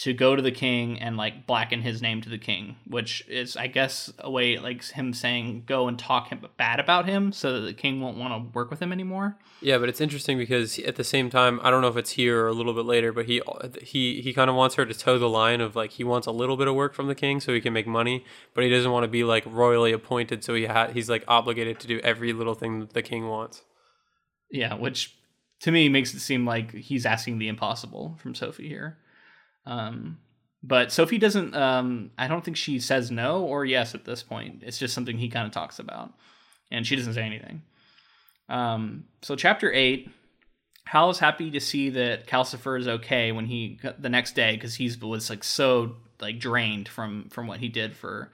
to go to the king and like blacken his name to the king, which is, I guess, a way like him saying go and talk him bad about him, so that the king won't want to work with him anymore." Yeah, but it's interesting because at the same time, I don't know if it's here or a little bit later, but he he he kind of wants her to toe the line of like he wants a little bit of work from the king so he can make money, but he doesn't want to be like royally appointed, so he ha- he's like obligated to do every little thing that the king wants. Yeah, which to me makes it seem like he's asking the impossible from Sophie here. Um, but Sophie doesn't. Um, I don't think she says no or yes at this point. It's just something he kind of talks about, and she doesn't say anything. Um, so chapter eight, Howl is happy to see that Calcifer is okay when he the next day because he's was like so like drained from from what he did for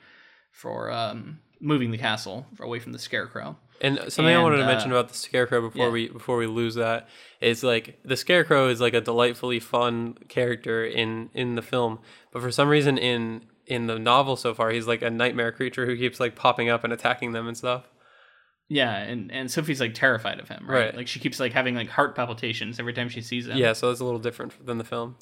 for um, moving the castle away from the scarecrow. And something I wanted And, to mention uh, about the scarecrow before yeah. we before we lose that is like the scarecrow is like a delightfully fun character in in the film, but for some reason in in the novel so far he's like a nightmare creature who keeps like popping up and attacking them and stuff. Yeah, and and Sophie's like terrified of him, right? Right. Like she keeps like having like heart palpitations every time she sees him. Yeah, so it's a little different than the film.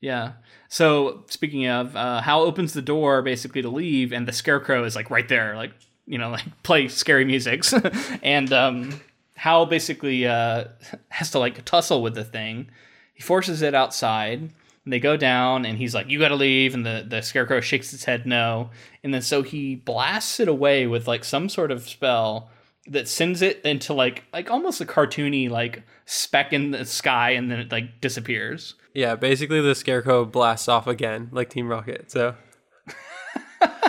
Yeah. So speaking of, uh, Howl opens the door basically to leave, and the scarecrow is like right there, like you know, like [LAUGHS] play scary musics, [LAUGHS] and um, Howl basically uh, [LAUGHS] has to like tussle with the thing. He forces it outside, and they go down, and he's like, "You got to leave," and the the scarecrow shakes its head no, and then so he blasts it away with like some sort of spell that sends it into like like almost a cartoony like speck in the sky and then it like disappears. Yeah, basically the scarecrow blasts off again, like Team Rocket. So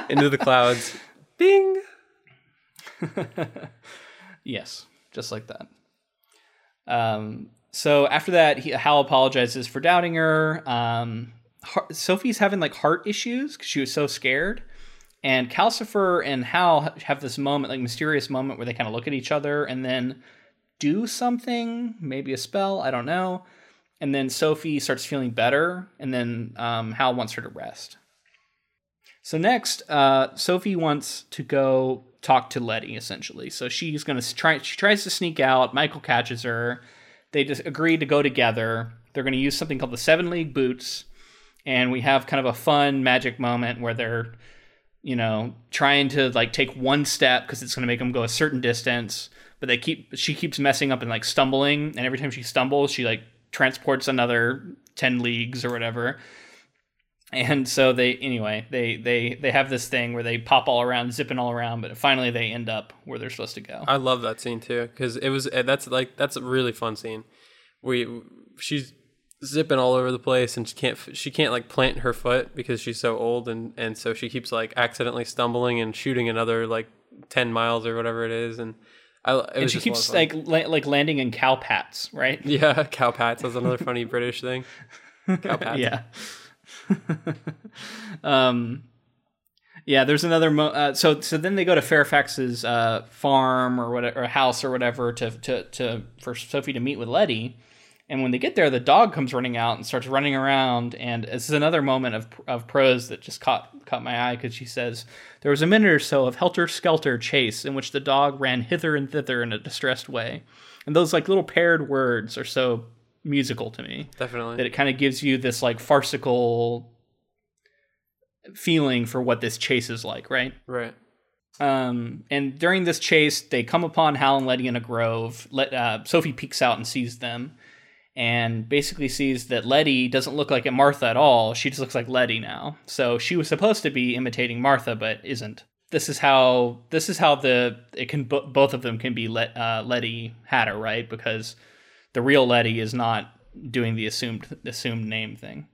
into the clouds. Bing. [LAUGHS] yes, just like that. Um, so after that, he, Howl apologizes for doubting her. Um, Sophie's having like heart issues because she was so scared. And Calcifer and Howl have this moment, like mysterious moment, where they kind of look at each other and then do something, maybe a spell, I don't know. And then Sophie starts feeling better, and then um, Howl wants her to rest. So next, uh, Sophie wants to go talk to Letty, essentially. So she's gonna try. She tries to sneak out. Michael catches her. They just agree to go together. They're gonna use something called the Seven League Boots, and we have kind of a fun magic moment where they're, you know, trying to like take one step because it's gonna make them go a certain distance. But they keep. She keeps messing up and like stumbling, and every time she stumbles, she like transports another ten leagues or whatever and so they anyway they they they have this thing where they pop all around zipping all around but finally they end up where they're supposed to go. I love that scene too because it was eh, that's like that's a really fun scene. We she's zipping all over the place and she can't she can't like plant her foot because she's so old and and so she keeps like accidentally stumbling and shooting another like 10 miles or whatever it is. And I, and she keeps like la- like landing in cow pats right? [LAUGHS] Yeah cow pats that's another funny british thing. [LAUGHS] Cow pats. Yeah [LAUGHS] um, yeah, there's another. Mo- uh, so so then they go to Fairfax's uh, farm or whatever, or house or whatever to to to for Sophie to meet with Letty. And when they get there, the dog comes running out and starts running around. And this is another moment of of prose that just caught caught my eye because she says there was a minute or so of helter skelter chase in which the dog ran hither and thither in a distressed way. And those like little paired words are so musical to me. Definitely. That it kind of gives you this like farcical feeling for what this chase is like, right? Right. Um, and during this chase, they come upon Howl and Letty in a grove. Let uh, Sophie peeks out and sees them, and basically sees that Letty doesn't look like Martha at all. She just looks like Letty now. So she was supposed to be imitating Martha, but isn't. This is how this is how the it can both of them can be let uh, Letty Hatter, right? Because the real Letty is not doing the assumed assumed name thing.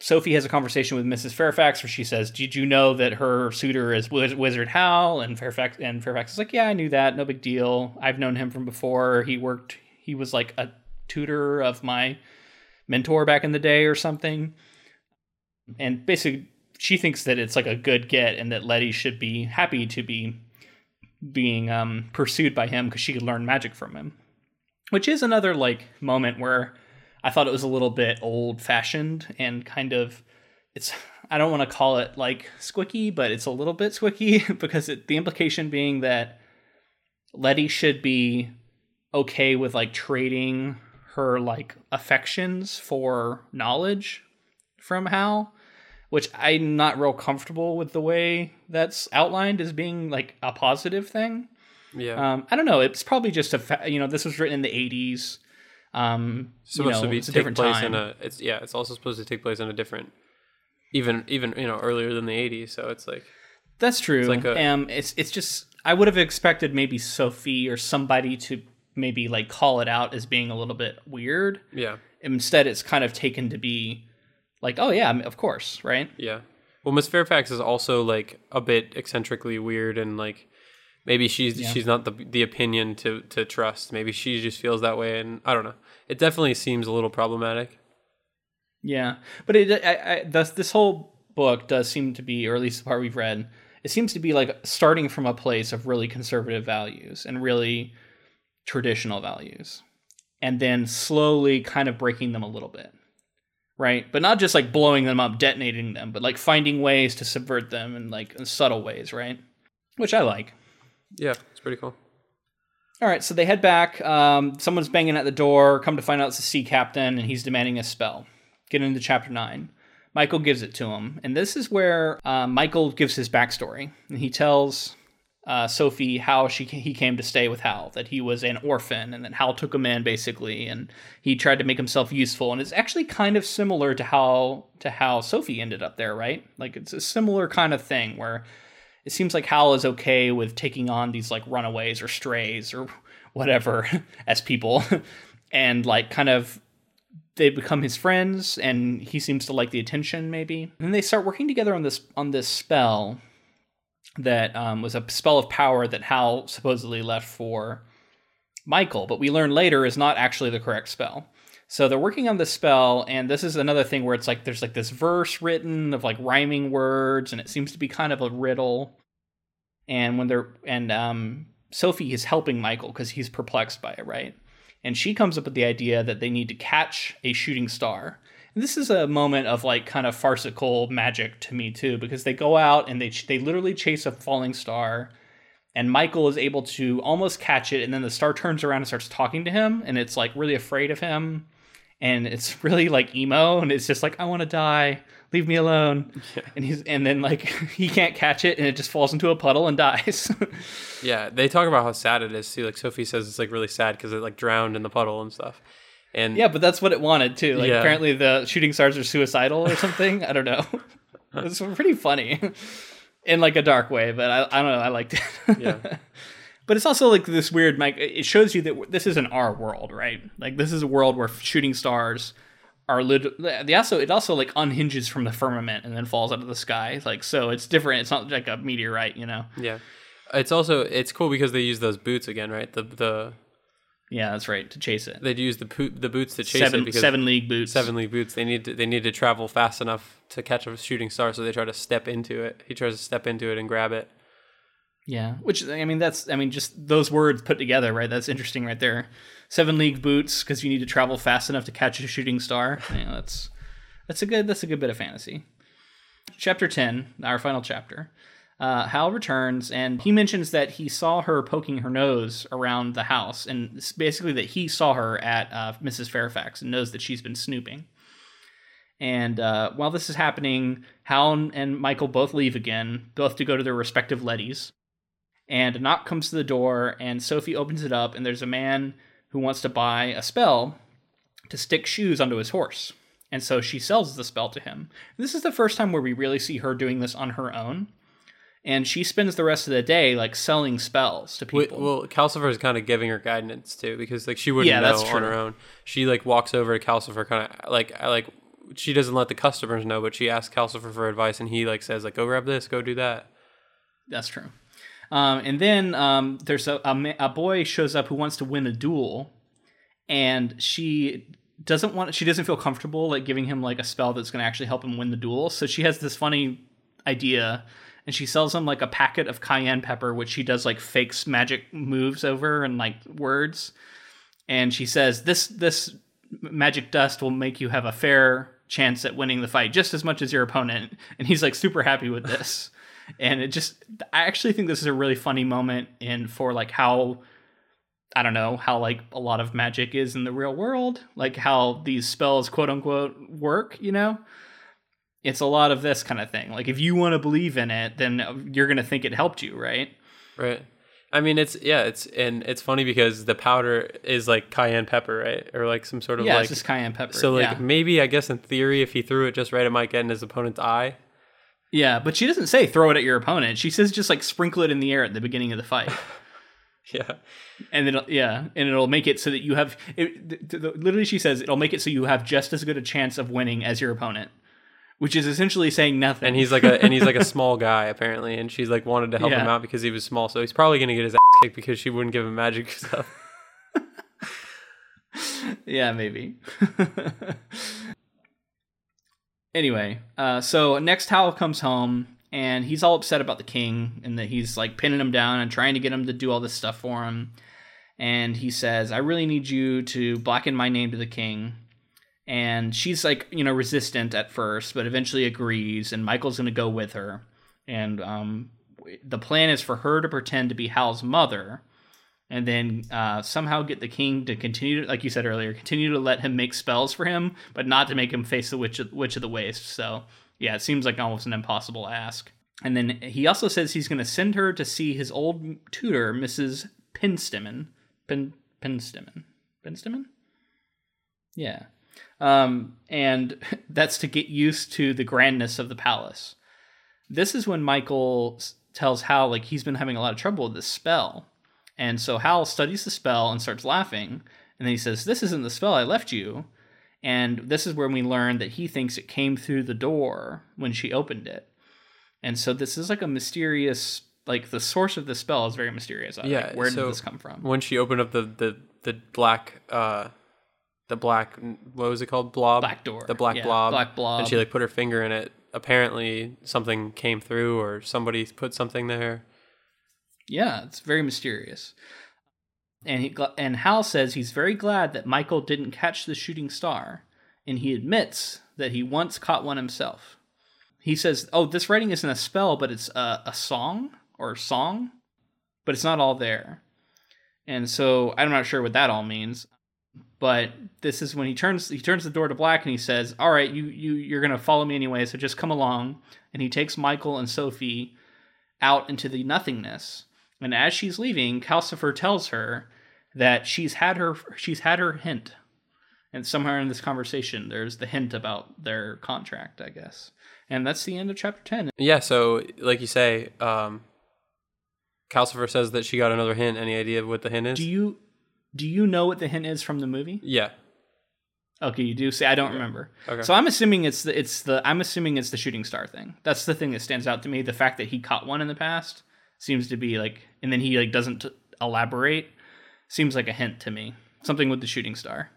Sophie has a conversation with Mrs. Fairfax where she says, "Did you know that her suitor is Wizard Howl?" And Fairfax and Fairfax is like, "Yeah, I knew that. No big deal. I've known him from before. He worked. He was like a tutor of my mentor back in the day or something." And basically, she thinks that it's like a good get and that Letty should be happy to be being um, pursued by him because she could learn magic from him which is another like moment where I thought it was a little bit old fashioned and kind of it's I don't want to call it like squicky, but it's a little bit squicky [LAUGHS] because it, the implication being that Letty should be okay with like trading her like affections for knowledge from Howl, which I'm not real comfortable with the way that's outlined as being like a positive thing. Yeah. Um, I don't know. It's probably just a fa- you know this was written in the '80s. Um, supposed you know, to be it's a different place time. in a. It's yeah. It's also supposed to take place in a different, even even you know earlier than the '80s. So it's like that's true. It's like a, um, it's it's just I would have expected maybe Sophie or somebody to maybe like call it out as being a little bit weird. Yeah. Instead, it's kind of taken to be like, oh yeah, of course, right? Yeah. Well, Miss Fairfax is also like a bit eccentrically weird and like maybe she's yeah. she's not the the opinion to to trust. Maybe she just feels that way, and I don't know. It definitely seems a little problematic. Yeah, but it I, I, this this whole book does seem to be, or at least the part we've read, it seems to be like starting from a place of really conservative values and really traditional values, and then slowly kind of breaking them a little bit. Right, but not just like blowing them up, detonating them, but like finding ways to subvert them in like in subtle ways, right? Which I like. Yeah, it's pretty cool. All right, so they head back. Um, someone's banging at the door. Come to find out it's the sea captain, and he's demanding a spell. Get into chapter nine. Michael gives it to him, and this is where uh, Michael gives his backstory, and he tells uh, Sophie how she he came to stay with Howl, that he was an orphan, and that Howl took him in basically, and he tried to make himself useful, and it's actually kind of similar to how to how Sophie ended up there, right? Like it's a similar kind of thing where it seems like Howl is okay with taking on these like runaways or strays or [LAUGHS] whatever [LAUGHS] as people. [LAUGHS] And like kind of they become his friends and he seems to like the attention maybe. And then they start working together on this on this spell that um, was a spell of power that howl supposedly left for michael. But we learn later is not actually the correct spell. So they're working on the spell and this is another thing where it's like there's like this verse written of like rhyming words and it seems to be kind of a riddle and when they're and um sophie is helping michael because he's perplexed by it right and she comes up with the idea that they need to catch a shooting star. And this is a moment of like kind of farcical magic to me too, because they go out and they they literally chase a falling star, and Michael is able to almost catch it, and then the star turns around and starts talking to him, and it's like really afraid of him, and it's [LAUGHS] really like emo, and it's just like I want to die leave me alone. Yeah. And he's and then like [LAUGHS] he can't catch it and it just falls into a puddle and [LAUGHS] dies. yeah, they talk about how sad it is too. Like Sophie says it's like really sad because it like drowned in the puddle and stuff. And yeah, but that's what it wanted too. Like yeah. apparently the shooting stars are suicidal or something. I don't know. [LAUGHS] it's pretty funny in like a dark way, but I, I don't know. I liked it. yeah. But it's also like this weird, like it shows you that this isn't our world, right? Like this is a world where shooting stars are lit- the also it also like unhinges from the firmament and then falls out of the sky. Like so it's different. It's not like a meteorite you know? Yeah. It's also it's cool because they use those boots again right? The the yeah that's right to chase it. They'd use the po- the boots to chase seven, it because seven league boots. seven league boots. They need to, they need to travel fast enough to catch a shooting star so they try to step into it. He tries to step into it and grab it. Yeah which i mean that's i mean just those words put together right? That's interesting right there seven league boots because you need to travel fast enough to catch a shooting star. [LAUGHS] You know, that's that's a good that's a good bit of fantasy. Chapter ten, our final chapter. Uh, Howl returns and he mentions that he saw her poking her nose around the house, and basically that he saw her at uh, Mrs. Fairfax and knows that she's been snooping. And uh, while this is happening, Howl and Michael both leave again, both to go to their respective Letties. And a knock comes to the door, and Sophie opens it up, and there's a man who wants to buy a spell to stick shoes onto his horse. And so she sells the spell to him. This is the first time where we really see her doing this on her own. And she spends the rest of the day like selling spells to people. Well, Calcifer is kind of giving her guidance too, because like she wouldn't yeah, know on her own. She like walks over to Calcifer, kind of like like she doesn't let the customers know, but she asks Calcifer for advice, and he like says like go grab this, go do that. That's true. Um, and then um, there's a, a, a boy shows up who wants to win a duel, and she doesn't want she doesn't feel comfortable like giving him like a spell that's going to actually help him win the duel. So she has this funny idea and she sells him like a packet of cayenne pepper which she does like fakes magic moves over and like words. And she says this this magic dust will make you have a fair chance at winning the fight just as much as your opponent. And he's like super happy with this [LAUGHS] and it just I actually think this is a really funny moment in for like how I don't know how like a lot of magic is in the real world, like how these spells quote unquote work, you know? It's a lot of this kind of thing. Like if you want to believe in it, then uh, you're going to think it helped you, right? Right. I mean, it's yeah, it's and it's funny because the powder is like cayenne pepper, right, or like some sort of yeah, like it's just cayenne pepper. So like yeah. maybe I guess in theory, if he threw it just right, it might get in his opponent's eye. Yeah, but she doesn't say throw it at your opponent. She says just like sprinkle it in the air at the beginning of the fight. [LAUGHS] yeah, and then yeah, and it'll make it so that you have. It, literally, she says it'll make it so you have just as good a chance of winning as your opponent, which is essentially saying nothing. And he's like a and he's like a [LAUGHS] small guy apparently, and she's like wanted to help yeah. him out because he was small, so he's probably gonna get his ass kicked because she wouldn't give him magic [LAUGHS] stuff. yeah, maybe. Anyway, uh, so next Howl comes home and he's all upset about the king and that he's like pinning him down and trying to get him to do all this stuff for him. And he says, I really need you to blacken my name to the king. And she's like, you know, resistant at first, but eventually agrees. And Michael's going to go with her. And um, the plan is for her to pretend to be Howl's mother and then uh, somehow get the king to continue, to, like you said earlier, continue to let him make spells for him, but not to make him face the witch of, witch of the waste. So yeah, it seems like almost an impossible ask. And then he also says he's going to send her to see his old tutor, Mrs. Penstemon. Pen Penstemon. Penstemon? Yeah. Um, and [LAUGHS] that's to get used to the grandness of the palace. This is when Michael tells Howl like he's been having a lot of trouble with this spell. And so Howl studies the spell and starts laughing. And then he says, This isn't the spell I left you. And this is where we learn that he thinks it came through the door when she opened it. And so this is like a mysterious, like the source of the spell is very mysterious. Like, Yeah, where so did this come from? when she opened up the the the black uh the black what was it called blob Black door. the black Yeah, blob black blob. and she like put her finger in it apparently something came through or somebody put something there Yeah, it's very mysterious. And he and Howl says he's very glad that Michael didn't catch the shooting star, and he admits that he once caught one himself. He says, "Oh, this writing isn't a spell, but it's a, a song or a song, but it's not all there." And so I'm not sure what that all means, but this is when he turns he turns the door to black and he says, "All right, you you you're gonna follow me anyway, so just come along." And he takes Michael and Sophie out into the nothingness. And as she's leaving, Calcifer tells her that she's had her she's had her hint. And somewhere in this conversation, there's the hint about their contract, I guess. And that's the end of chapter ten. yeah so like you say um calcifer says that she got another hint any idea what the hint is Do you do you know what the hint is from the movie? yeah Okay, you do say I don't remember. Okay. So I'm assuming it's the it's the I'm assuming it's the shooting star thing. That's the thing that stands out to me. The fact that he caught one in the past seems to be like, and then he like doesn't elaborate. Seems like a hint to me. Something with the shooting star.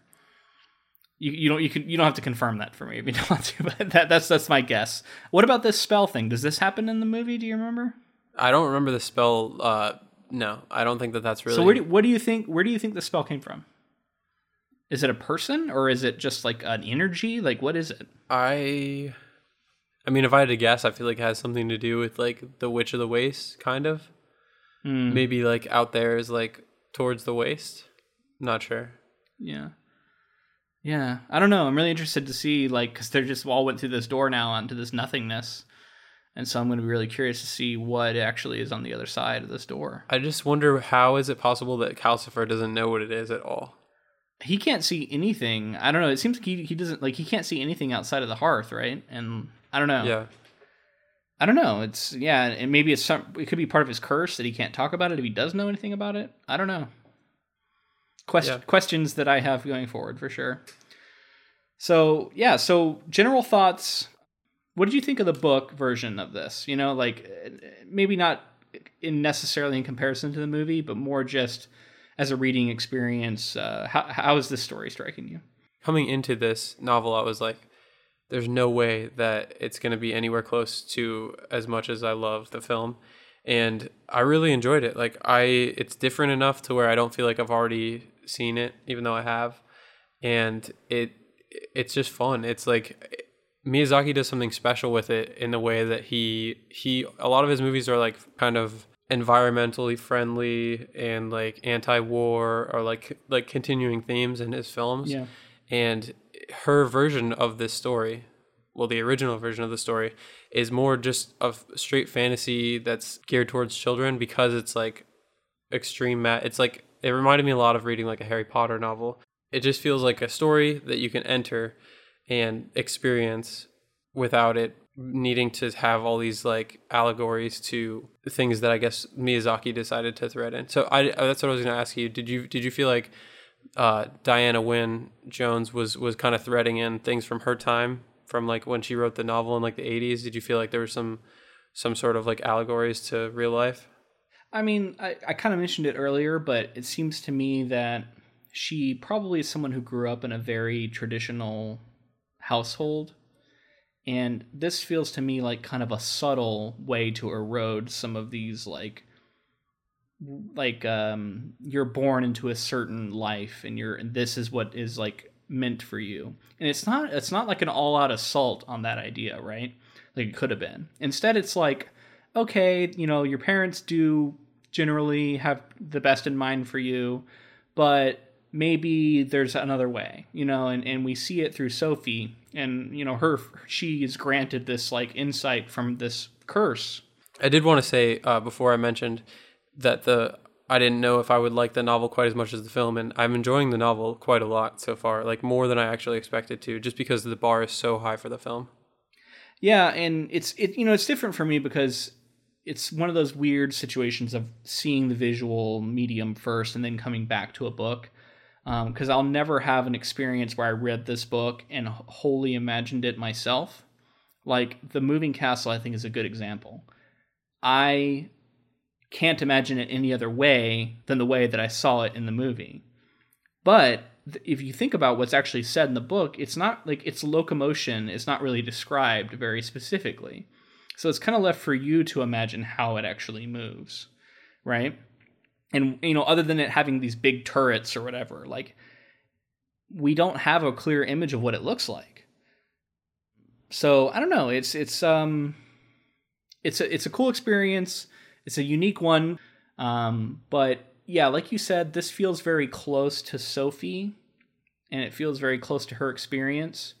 You, you don't you can you don't have to confirm that for me if you [LAUGHS] don't want to, but that, that's that's my guess. What about this spell thing? Does this happen in the movie? Do you remember? i don't remember the spell uh no i don't think that that's really So where do, what do you think? Where do you think the spell came from? Is it a person or is it just like an energy? Like what is it? i i mean if i had to guess i feel like it has something to do with like the witch of the waste kind of Hmm. maybe like out there is like towards the waste not sure Yeah. Yeah. I don't know. I'm really interested to see, like, because they're just all went through this door now onto this nothingness. And so I'm going to be really curious to see what actually is on the other side of this door. I just wonder how is it possible that Calcifer doesn't know what it is at all? He can't see anything. I don't know. It seems like he, he doesn't, like, he can't see anything outside of the hearth, right? And I don't know. Yeah. I don't know. It's, yeah, and maybe it's some, it could be part of his curse that he can't talk about it if he does know anything about it. I don't know. Quest- Yeah. Questions that I have going forward for sure. So, yeah, so general thoughts. What did you think of the book version of this? You know, like maybe not in necessarily in comparison to the movie, but more just as a reading experience. Uh, how, how is this story striking you? Coming into this novel, I was like, there's no way that it's going to be anywhere close to as much as I love the film. And I really enjoyed it. Like I it's different enough to where I don't feel like I've already seen it even though I have. And it it's just fun. It's like Miyazaki does something special with it in the way that he he a lot of his movies are like kind of environmentally friendly and like anti-war or like like continuing themes in his films Yeah. and her version of this story well the original version of the story is more just of straight fantasy that's geared towards children because it's like extreme ma- it's like it reminded me a lot of reading like a harry potter novel it just feels like a story that you can enter and experience without it needing to have all these like allegories to things that I guess Miyazaki decided to thread in. So I uh, that's what I was going to ask you. Did you did you feel like uh, Diana Wynne Jones was was kind of threading in things from her time from like when she wrote the novel in like the 80s? Did you feel like there was some some sort of like allegories to real life? I mean, I, I kind of mentioned it earlier, but it seems to me that she probably is someone who grew up in a very traditional household. And this feels to me like kind of a subtle way to erode some of these like like um you're born into a certain life and you're and this is what is like meant for you. And it's not it's not like an all-out assault on that idea, right? Like it could have been. Instead it's like okay, you know, your parents do generally have the best in mind for you, but maybe there's another way, you know, and, and we see it through Sophie and, you know, her, she is granted this like insight from this curse. I did want to say uh, before I mentioned that the I didn't know if I would like the novel quite as much as the film, and I'm enjoying the novel quite a lot so far, like more than I actually expected to, just because the bar is so high for the film. Yeah. And it's, it, you know, it's different for me because it's one of those weird situations of seeing the visual medium first and then coming back to a book because um, I'll never have an experience where I read this book and wholly imagined it myself. Like the moving castle, I think is a good example. I can't imagine it any other way than the way that I saw it in the movie. But if you think about what's actually said in the book, it's not like its locomotion is not really described very specifically. So it's kind of left for you to imagine how it actually moves, right? And you know, other than it having these big turrets or whatever, like we don't have a clear image of what it looks like. So I don't know. It's it's um, it's a it's a cool experience. It's a unique one. Um, but yeah, like you said, this feels very close to Sophie, and it feels very close to her experience.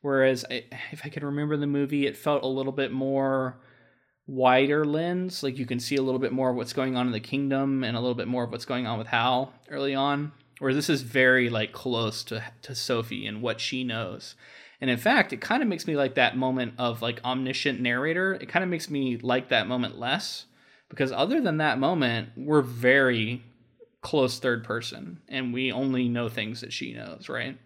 Whereas, if I can remember the movie, it felt a little bit more wider lens. Like you can see a little bit more of what's going on in the kingdom and a little bit more of what's going on with Howl early on. Where this is very like close to to Sophie and what she knows. And in fact, it kind of makes me like that moment of like omniscient narrator. It kind of makes me like that moment less because other than that moment, we're very close third person and we only know things that she knows, right?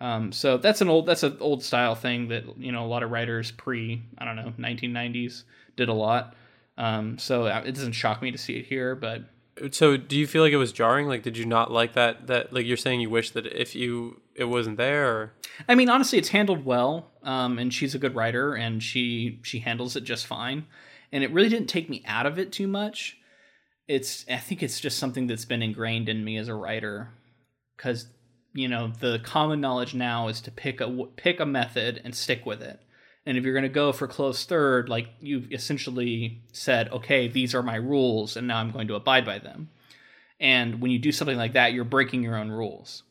Um, so that's an old that's an old style thing that you know a lot of writers pre I don't know 1990s did a lot. Um, so uh, it doesn't shock me to see it here, but so do you feel like it was jarring? Like, did you not like that? That like you're saying you wish that if you it wasn't there. Or? I mean, honestly, it's handled well, um, and she's a good writer, and she she handles it just fine. And it really didn't take me out of it too much. It's I think it's just something that's been ingrained in me as a writer, because you know the common knowledge now is to pick a pick a method and stick with it. And if you're going to go for close third like you've essentially said okay these are my rules and now i'm going to abide by them. And when you do something like that you're breaking your own rules.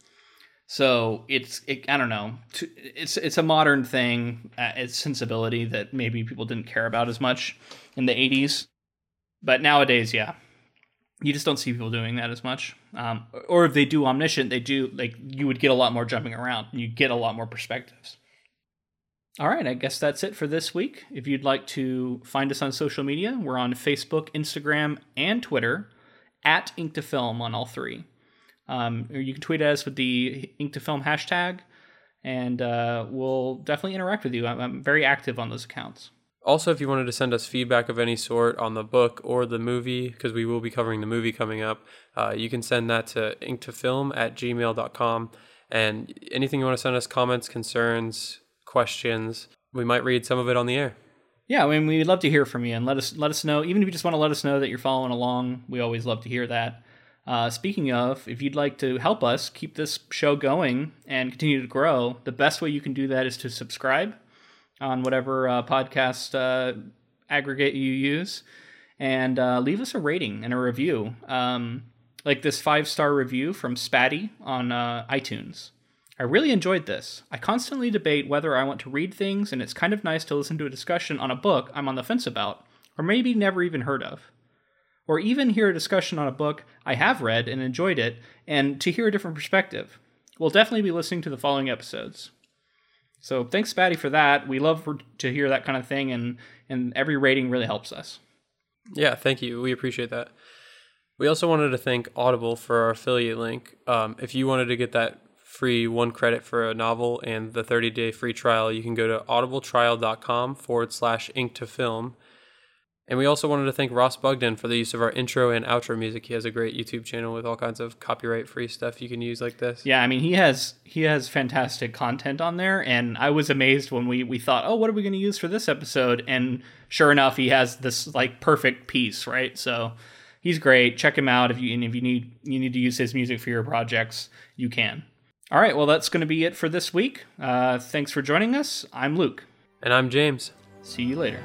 So it's it, i don't know it's it's a modern thing uh, it's sensibility that maybe people didn't care about as much in the 80s but nowadays yeah you just don't see people doing that as much. Um, or if they do omniscient, they do like you would get a lot more jumping around. And you get a lot more perspectives. All right, I guess that's it for this week. If you'd like to find us on social media, we're on Facebook, Instagram, and Twitter at Ink to Film on all three. Um, or you can tweet at us with the Ink to Film hashtag, and uh, we'll definitely interact with you. I'm, I'm very active on those accounts. Also, if you wanted to send us feedback of any sort on the book or the movie, because we will be covering the movie coming up, uh, you can send that to inktofilm at gmail.com. And anything you want to send us, comments, concerns, questions, we might read some of it on the air. Yeah, I mean, we'd love to hear from you and let us let us know. Even if you just want to let us know that you're following along, we always love to hear that. Uh, speaking of, if you'd like to help us keep this show going and continue to grow, the best way you can do that is to subscribe on whatever uh, podcast uh, aggregate you use, and uh, leave us a rating and a review. Um, like this five star review from Spatty on uh, iTunes. I really enjoyed this. I constantly debate whether I want to read things, and it's kind of nice to listen to a discussion on a book I'm on the fence about, or maybe never even heard of. Or even hear a discussion on a book I have read and enjoyed it, and to hear a different perspective. We'll definitely be listening to the following episodes. So thanks, Spatty, for that. We love for, to hear that kind of thing, and and every rating really helps us. Yeah, thank you. We appreciate that. We also wanted to thank Audible for our affiliate link. Um, if you wanted to get that free one credit for a novel and the 30 day free trial, you can go to audibletrial.com forward slash ink to film and we also wanted to thank Ross Bugden for the use of our intro and outro music. He has a great YouTube channel with all kinds of copyright free stuff you can use like this. Yeah, I mean he has he has fantastic content on there and I was amazed when we we thought, "Oh, what are we going to use for this episode?" And sure enough, he has this like perfect piece, right? So he's great. Check him out if you and if you need you need to use his music for your projects, you can. All right, well that's going to be it for this week. Uh, thanks for joining us. I'm Luke. And I'm James. See you later.